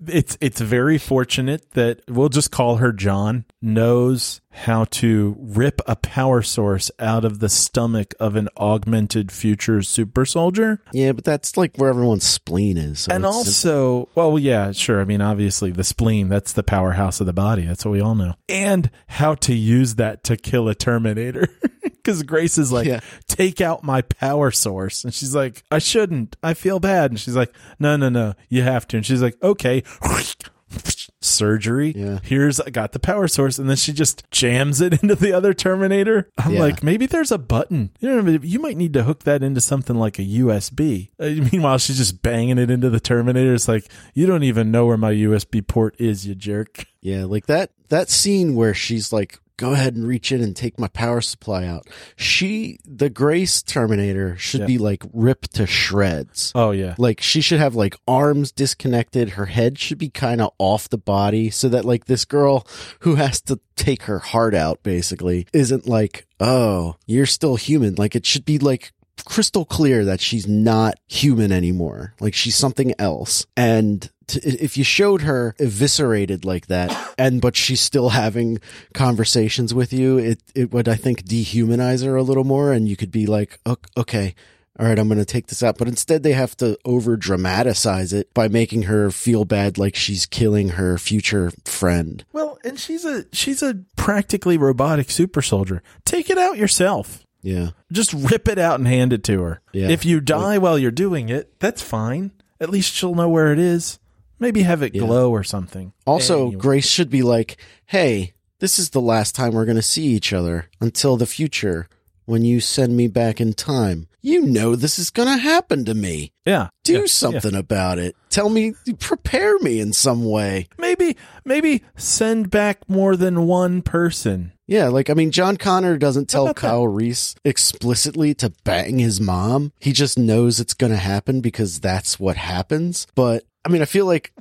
Speaker 2: it's it's very fortunate that we'll just call her John knows how to rip a power source out of the stomach of an augmented future super soldier.
Speaker 1: Yeah, but that's like where everyone's spleen is. so
Speaker 2: and also, well, yeah, sure. I mean, obviously, the spleen, that's the powerhouse of the body. That's what we all know. And how to use that to kill a Terminator. Because Grace is like,
Speaker 1: Yeah.
Speaker 2: take out my power source. And she's like, I shouldn't. I feel bad. And she's like, no, no, no, you have to. And she's like, okay. Surgery.
Speaker 1: Yeah.
Speaker 2: Here's, I got the power source. And then she just jams it into the other Terminator. I'm
Speaker 1: Yeah.
Speaker 2: like, maybe there's a button. You know, you might need to hook that into something like a USB. Uh, meanwhile, she's just banging it into the Terminator. It's like, you don't even know where my USB port is, you jerk.
Speaker 1: Yeah, like that that scene where she's like, "Go ahead and reach in and take my power supply out." She, the Grace Terminator, should
Speaker 2: Yeah.
Speaker 1: be like ripped to shreds.
Speaker 2: Oh, yeah.
Speaker 1: Like she should have like arms disconnected. Her head should be kind of off the body so that like this girl who has to take her heart out basically isn't like, "Oh, you're still human." Like it should be like crystal clear that she's not human anymore. Like she's something else. And t- if you showed her eviscerated like that, and but she's still having conversations with you, it it would I think dehumanize her a little more, and you could be like, "Ok- okay. All right, I'm going to take this out. But instead, they have to over dramatize it by making her feel bad like she's killing her future friend.
Speaker 2: Well, and she's a she's a practically robotic super soldier. Take it out yourself.
Speaker 1: Yeah.
Speaker 2: Just rip it out and hand it to her.
Speaker 1: Yeah.
Speaker 2: If you die while you're doing it, that's fine. At least she'll know where it is. Maybe have it glow or something.
Speaker 1: Also,
Speaker 2: Anyway.
Speaker 1: Grace should be like, hey, this is the last time we're going to see each other until the future when you send me back in time. You know this is going to happen to me.
Speaker 2: yeah,
Speaker 1: Do
Speaker 2: yeah, yeah.
Speaker 1: something about it. Tell me, prepare me in some way.
Speaker 2: Maybe maybe send back more than one person.
Speaker 1: Yeah, like, I mean, John Connor doesn't tell
Speaker 2: about that?
Speaker 1: Kyle Reese explicitly to bang his mom. He just knows it's going to happen because that's what happens. But, I mean, I feel like,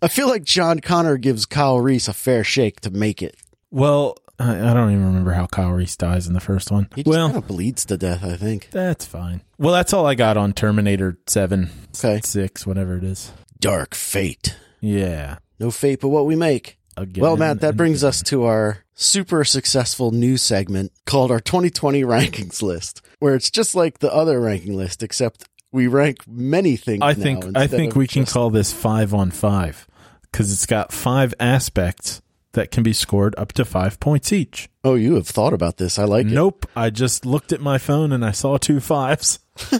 Speaker 1: I feel like John Connor gives Kyle Reese a fair shake to make it.
Speaker 2: Well, I, I don't even remember how Kyle Reese dies in the first one.
Speaker 1: He just
Speaker 2: well,
Speaker 1: kind of bleeds to death, I think.
Speaker 2: that's fine. Well, that's all I got on Terminator 7,
Speaker 1: Okay.
Speaker 2: 6, whatever it is.
Speaker 1: Dark fate.
Speaker 2: Yeah.
Speaker 1: No fate but what we make.
Speaker 2: Again
Speaker 1: Well, Matt, that brings us to our super successful new segment called our 2020 rankings list, where it's just like the other ranking list, except we rank many things.
Speaker 2: I think I think we can call this five on five because it's got five aspects that can be scored up to five points each.
Speaker 1: Oh, you have thought about this. I like it.
Speaker 2: Nope, I just looked at my phone and I saw two fives.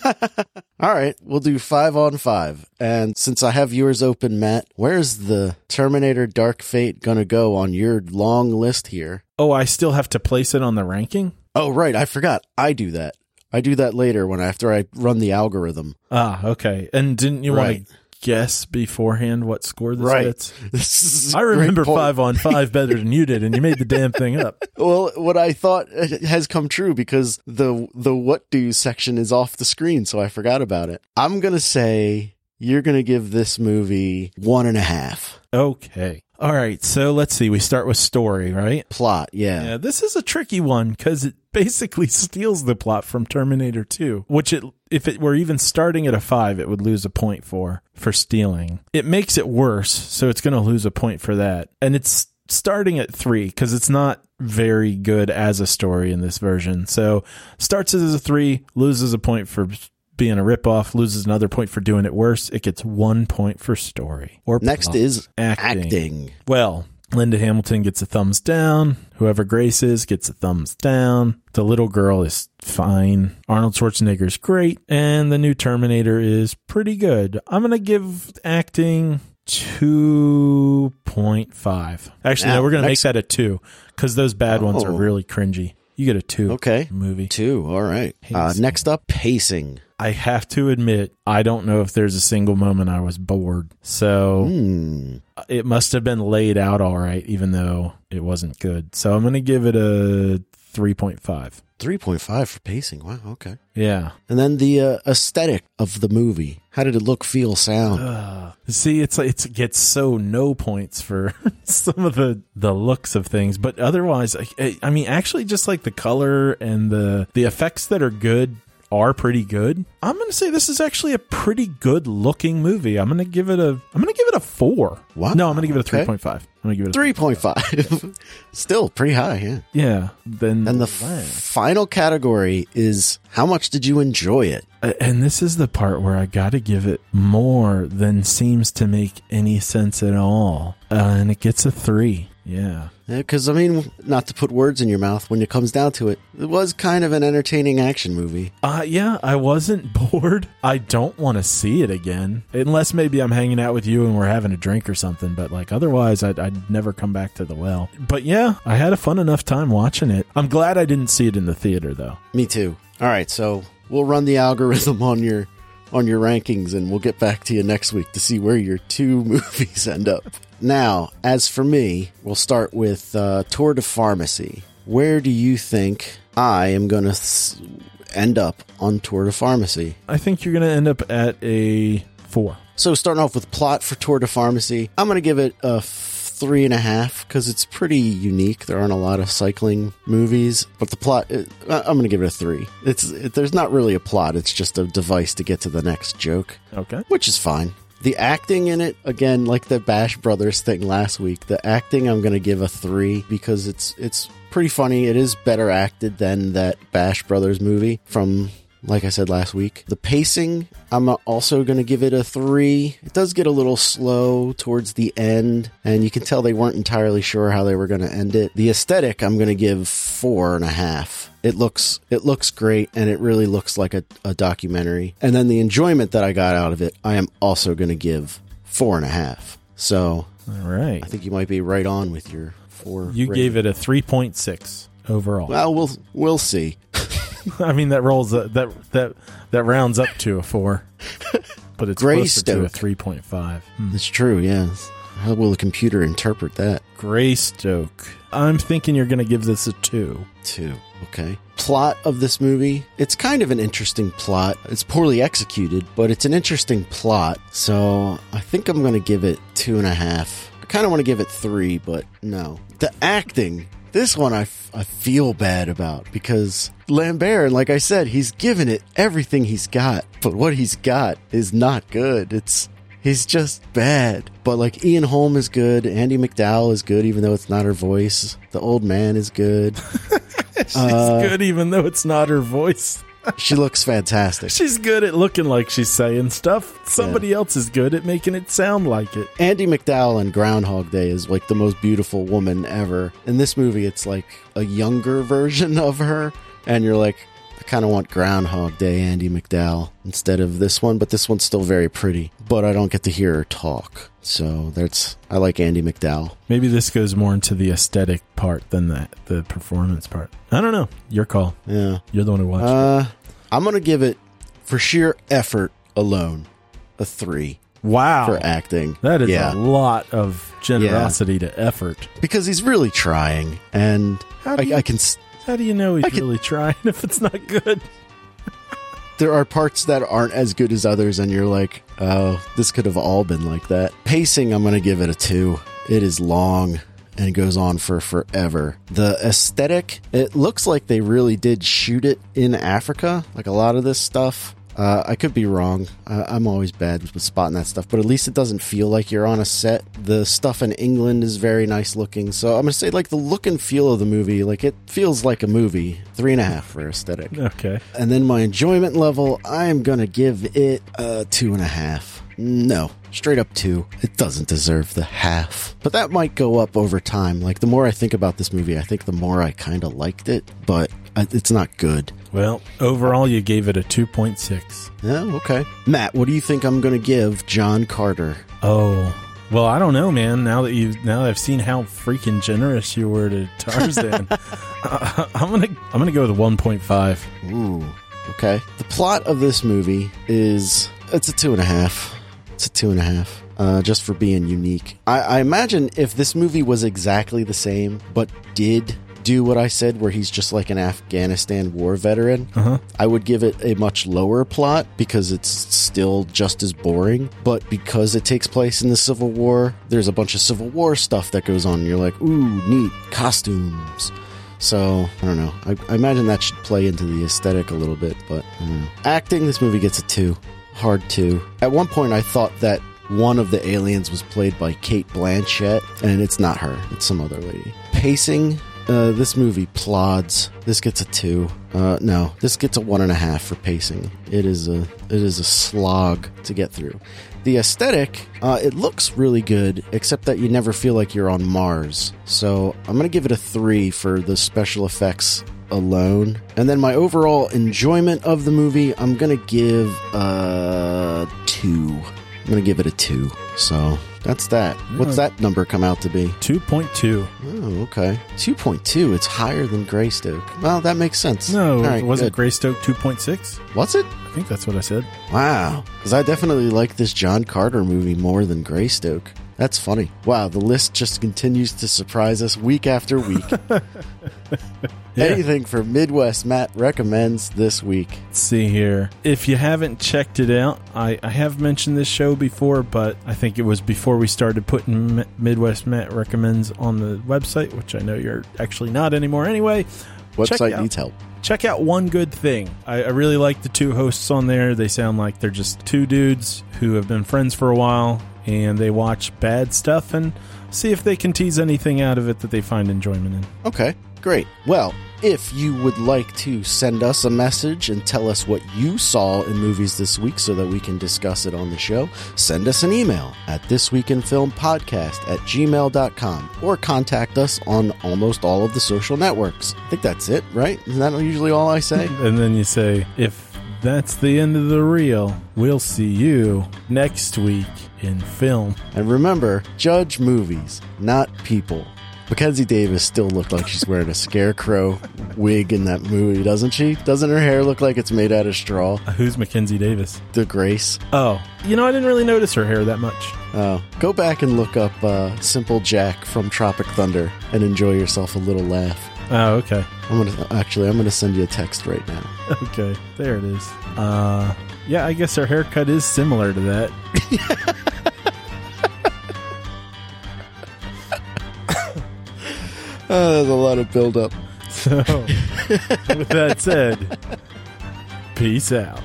Speaker 1: All right, we'll do five on five. And since I have yours open, Matt, where's the Terminator Dark Fate gonna go on your long list here?
Speaker 2: Oh, I still have to place it on the ranking.
Speaker 1: Oh, right, I forgot. I do that. I do that later when after I run the algorithm.
Speaker 2: Ah, okay. And didn't you
Speaker 1: Right.
Speaker 2: want to guess beforehand what score this
Speaker 1: Right.
Speaker 2: gets?
Speaker 1: This is a
Speaker 2: I remember five on five better than you did, and you made the damn thing up.
Speaker 1: Well, what I thought uh, has come true because the the what do section is off the screen, so I forgot about it. I'm gonna say you're gonna give this movie one and a half
Speaker 2: Okay. All right. So let's see. We start with story, right?
Speaker 1: plot. Yeah,
Speaker 2: Yeah, this is a tricky one because it basically steals the plot from Terminator 2, which it if it were even starting at a five, it would lose a point for for stealing. It makes it worse, so it's going to lose a point for that, and it's starting at three because it's not very good as a story in this version. So starts as a three, loses a point for being a ripoff, loses another point for doing it worse. It gets one point for story. Or
Speaker 1: Next
Speaker 2: plot.
Speaker 1: is
Speaker 2: acting.
Speaker 1: acting.
Speaker 2: Well, Linda Hamilton gets a thumbs down. Whoever Grace is gets a thumbs down. The little girl is fine. Arnold Schwarzenegger's great. And the new Terminator is pretty good. I'm going to give acting 2.5. Actually,
Speaker 1: Now,
Speaker 2: no, we're going to make that a 2 because those bad ones are
Speaker 1: Oh.
Speaker 2: really cringy. You get a two.
Speaker 1: Okay.
Speaker 2: Movie.
Speaker 1: Two. All right. Uh, next up, pacing.
Speaker 2: I have to admit, I don't know if there's a single moment I was bored. So
Speaker 1: Hmm.
Speaker 2: it must have been laid out all right, even though it wasn't good. So I'm going to give it a 3.5.
Speaker 1: 3.5 for pacing. Wow. Okay.
Speaker 2: Yeah.
Speaker 1: And then the uh, aesthetic of the movie. How did it look, feel, sound?
Speaker 2: Uh, see, it's like it's, it gets so no points for some of the the looks of things, but otherwise, I, I mean, actually, just like the color and the the effects that are good are pretty good. I'm going to say this is actually a pretty good looking movie. I'm going to give it a I'm going to give it a four.
Speaker 1: Wow.
Speaker 2: No, I'm going to give it a
Speaker 1: Okay.
Speaker 2: 3.5. I'm going to give it a
Speaker 1: 3.5. Still pretty high, yeah.
Speaker 2: yeah. Then
Speaker 1: And the f- final category is how much did you enjoy it?
Speaker 2: Uh, and this is the part where I got to give it more than seems to make any sense at all. Uh, and it gets a three. Yeah.
Speaker 1: Because, I mean, not to put words in your mouth, when it comes down to it, it was kind of an entertaining action movie.
Speaker 2: Uh, yeah, I wasn't bored. I don't want to see it again. Unless maybe I'm hanging out with you and we're having a drink or something. But, like, otherwise, I'd, I'd never come back to the well. But yeah, I had a fun enough time watching it. I'm glad I didn't see it in the theater, though.
Speaker 1: Me too. All right, so we'll run the algorithm on your on your rankings and we'll get back to you next week to see where your two movies end up. Now, as for me, we'll start with uh, Tour de Pharmacy. Where do you think I am going to s- end up on Tour de Pharmacy?
Speaker 2: I think you're going to end up at a four.
Speaker 1: So, starting off with plot for Tour de Pharmacy, I'm going to give it a three and a half because it's pretty unique. There aren't a lot of cycling movies, but the plot, uh, I'm going to give it a three. It's it, there's not really a plot; it's just a device to get to the next joke,
Speaker 2: Okay.
Speaker 1: which is fine. The acting in it, again, like the Bash Brothers thing last week, the acting I'm to give a three because it's it's pretty funny. It is better acted than that Bash Brothers movie from like I said last week. The pacing, I'm also going to give it a three. It does get a little slow towards the end, and you can tell they weren't entirely sure how they were going to end it. The aesthetic, I'm going to give four and a half. It looks it looks great, and it really looks like a, a documentary. And then the enjoyment that I got out of it, I am also going to give four and a half. So
Speaker 2: All right.
Speaker 1: I think you might be right on with your four.
Speaker 2: You
Speaker 1: rating.
Speaker 2: gave it a 3.6 overall.
Speaker 1: Well, we'll we'll see.
Speaker 2: I mean, that rolls a, that that that rounds up to a four, but it's closer to a three point five. Hmm.
Speaker 1: It's true. Yes. How will the computer interpret that?
Speaker 2: Greystoke. I'm thinking you're going to give this a two.
Speaker 1: Two. Okay. Plot of this movie. It's kind of an interesting plot. It's poorly executed, but it's an interesting plot. So I think I'm going to give it two and a half. I kind of want to give it three, but no. The acting. This one I, f- I feel bad about because Lambert, like I said, he's given it everything he's got, but what he's got is not good. It's He's just bad. But like Ian Holm is good. Andie MacDowell is good, even though it's not her voice. The old man is good.
Speaker 2: She's
Speaker 1: Uh,
Speaker 2: good, even though it's not her voice.
Speaker 1: she looks fantastic.
Speaker 2: She's good at looking like she's saying stuff. Somebody else is good at making it sound like it.
Speaker 1: Andie MacDowell in Groundhog Day is like the most beautiful woman ever. In this movie, it's like a younger version of her, and you're like, kind of want Groundhog Day Andie MacDowell instead of this one, but this one's still very pretty. But I don't get to hear her talk, so that's I like Andie MacDowell.
Speaker 2: Maybe this goes more into the aesthetic part than the the performance part. I don't know. Your call.
Speaker 1: Yeah,
Speaker 2: You're the one who watched. it.
Speaker 1: uh, I'm gonna give it for sheer effort alone a three
Speaker 2: wow,
Speaker 1: for acting.
Speaker 2: that is
Speaker 1: yeah,
Speaker 2: a lot of generosity to effort.
Speaker 1: because he's really trying, and I,
Speaker 2: you-
Speaker 1: I can.
Speaker 2: How do you know he's
Speaker 1: I
Speaker 2: really trying if it's not good?
Speaker 1: there are parts that aren't as good as others, and you're like, oh, this could have all been like that. Pacing, I'm going to give it a two. It is long and it goes on for forever. The aesthetic, it looks like they really did shoot it in Africa, like a lot of this stuff. Uh, I could be wrong. I, I'm always bad with spotting that stuff, but at least it doesn't feel like you're on a set. The stuff in England is very nice looking. So I'm going to say, like, the look and feel of the movie, like, it feels like a movie. Three and a half for aesthetic.
Speaker 2: Okay.
Speaker 1: And then my enjoyment level, I am going to give it a two and a half. No, straight up two. It doesn't deserve the half. But that might go up over time. Like, the more I think about this movie, I think the more I kind of liked it, but I- it's not good.
Speaker 2: Well, overall, you gave it a 2.6.
Speaker 1: Yeah, okay. Matt, what do you think I'm going to give John Carter?
Speaker 2: Oh, Well, I don't know, man. Now that you now that I've seen how freaking generous you were to Tarzan, uh, I'm gonna I'm gonna go with a 1.5.
Speaker 1: Ooh, okay. The plot of this movie is it's a two and a half. It's a two and a half. Uh, just for being unique. I, I imagine if this movie was exactly the same, but did do what I said, where he's just like an Afghanistan war veteran,
Speaker 2: Uh-huh.
Speaker 1: I would give it a much lower plot because it's still just as boring. But because it takes place in the Civil War, there's a bunch of Civil War stuff that goes on. You're like, ooh, neat costumes. So I don't know. I, I imagine that should play into the aesthetic a little bit, but I don't know. acting, this movie gets a two, hard two. At one point, I thought that one of the aliens was played by Cate Blanchett, and it's not her; it's some other lady. Pacing, uh, this movie plods. This gets a two. Uh, no, this gets a one and a half for pacing. It is a it is a slog to get through. The aesthetic, uh, it looks really good, except that you never feel like you're on Mars. So I'm gonna give it a three for the special effects alone. And then my overall enjoyment of the movie, I'm gonna give a two. I'm gonna give it a two. So that's that. What's that number come out to be?
Speaker 2: 2.2.
Speaker 1: Oh, okay. 2.2. It's higher than Greystoke. Well, that makes sense.
Speaker 2: No,
Speaker 1: All right,
Speaker 2: was it
Speaker 1: good.
Speaker 2: Greystoke 2.6?
Speaker 1: Was it?
Speaker 2: I think that's what I said.
Speaker 1: Wow. Because I definitely like this John Carter movie more than Greystoke. That's funny. Wow, the list just continues to surprise us week after week.
Speaker 2: Yeah.
Speaker 1: Anything for Midwest Matt recommends this week.
Speaker 2: Let's see here. If you haven't checked it out, I, I have mentioned this show before, but I think it was before we started putting M- Midwest Matt Recommends on the website, which I know you're actually not anymore anyway.
Speaker 1: Website
Speaker 2: out-
Speaker 1: needs help.
Speaker 2: check out one good thing I, I really like the two hosts on there they sound like they're just two dudes who have been friends for a while and they watch bad stuff and see if they can tease anything out of it that they find enjoyment in
Speaker 1: Okay, great. Well, if you would like to send us a message and tell us what you saw in movies this week so that we can discuss it on the show, send us an email at thisweekinfilmpodcast at gmail.com or contact us on almost all of the social networks. I think that's it, right? Isn't that usually all I say?
Speaker 2: and then you say if that's the end of the reel we'll see you next week in film
Speaker 1: and remember, judge movies, not people. Mackenzie Davis still looked like she's wearing a scarecrow wig in that movie, doesn't she? Doesn't her hair look like it's made out of straw?
Speaker 2: Uh, who's mackenzie davis
Speaker 1: The Grace.
Speaker 2: oh you know i didn't really notice her hair that much
Speaker 1: Oh, go back and look up uh, Simple Jack from Tropic Thunder and enjoy yourself a little laugh.
Speaker 2: oh okay
Speaker 1: I'm gonna actually I'm gonna send you a text right now.
Speaker 2: okay there it is uh yeah i guess her haircut is similar to that
Speaker 1: Oh, there's a lot of build up.
Speaker 2: So, with that said, peace out.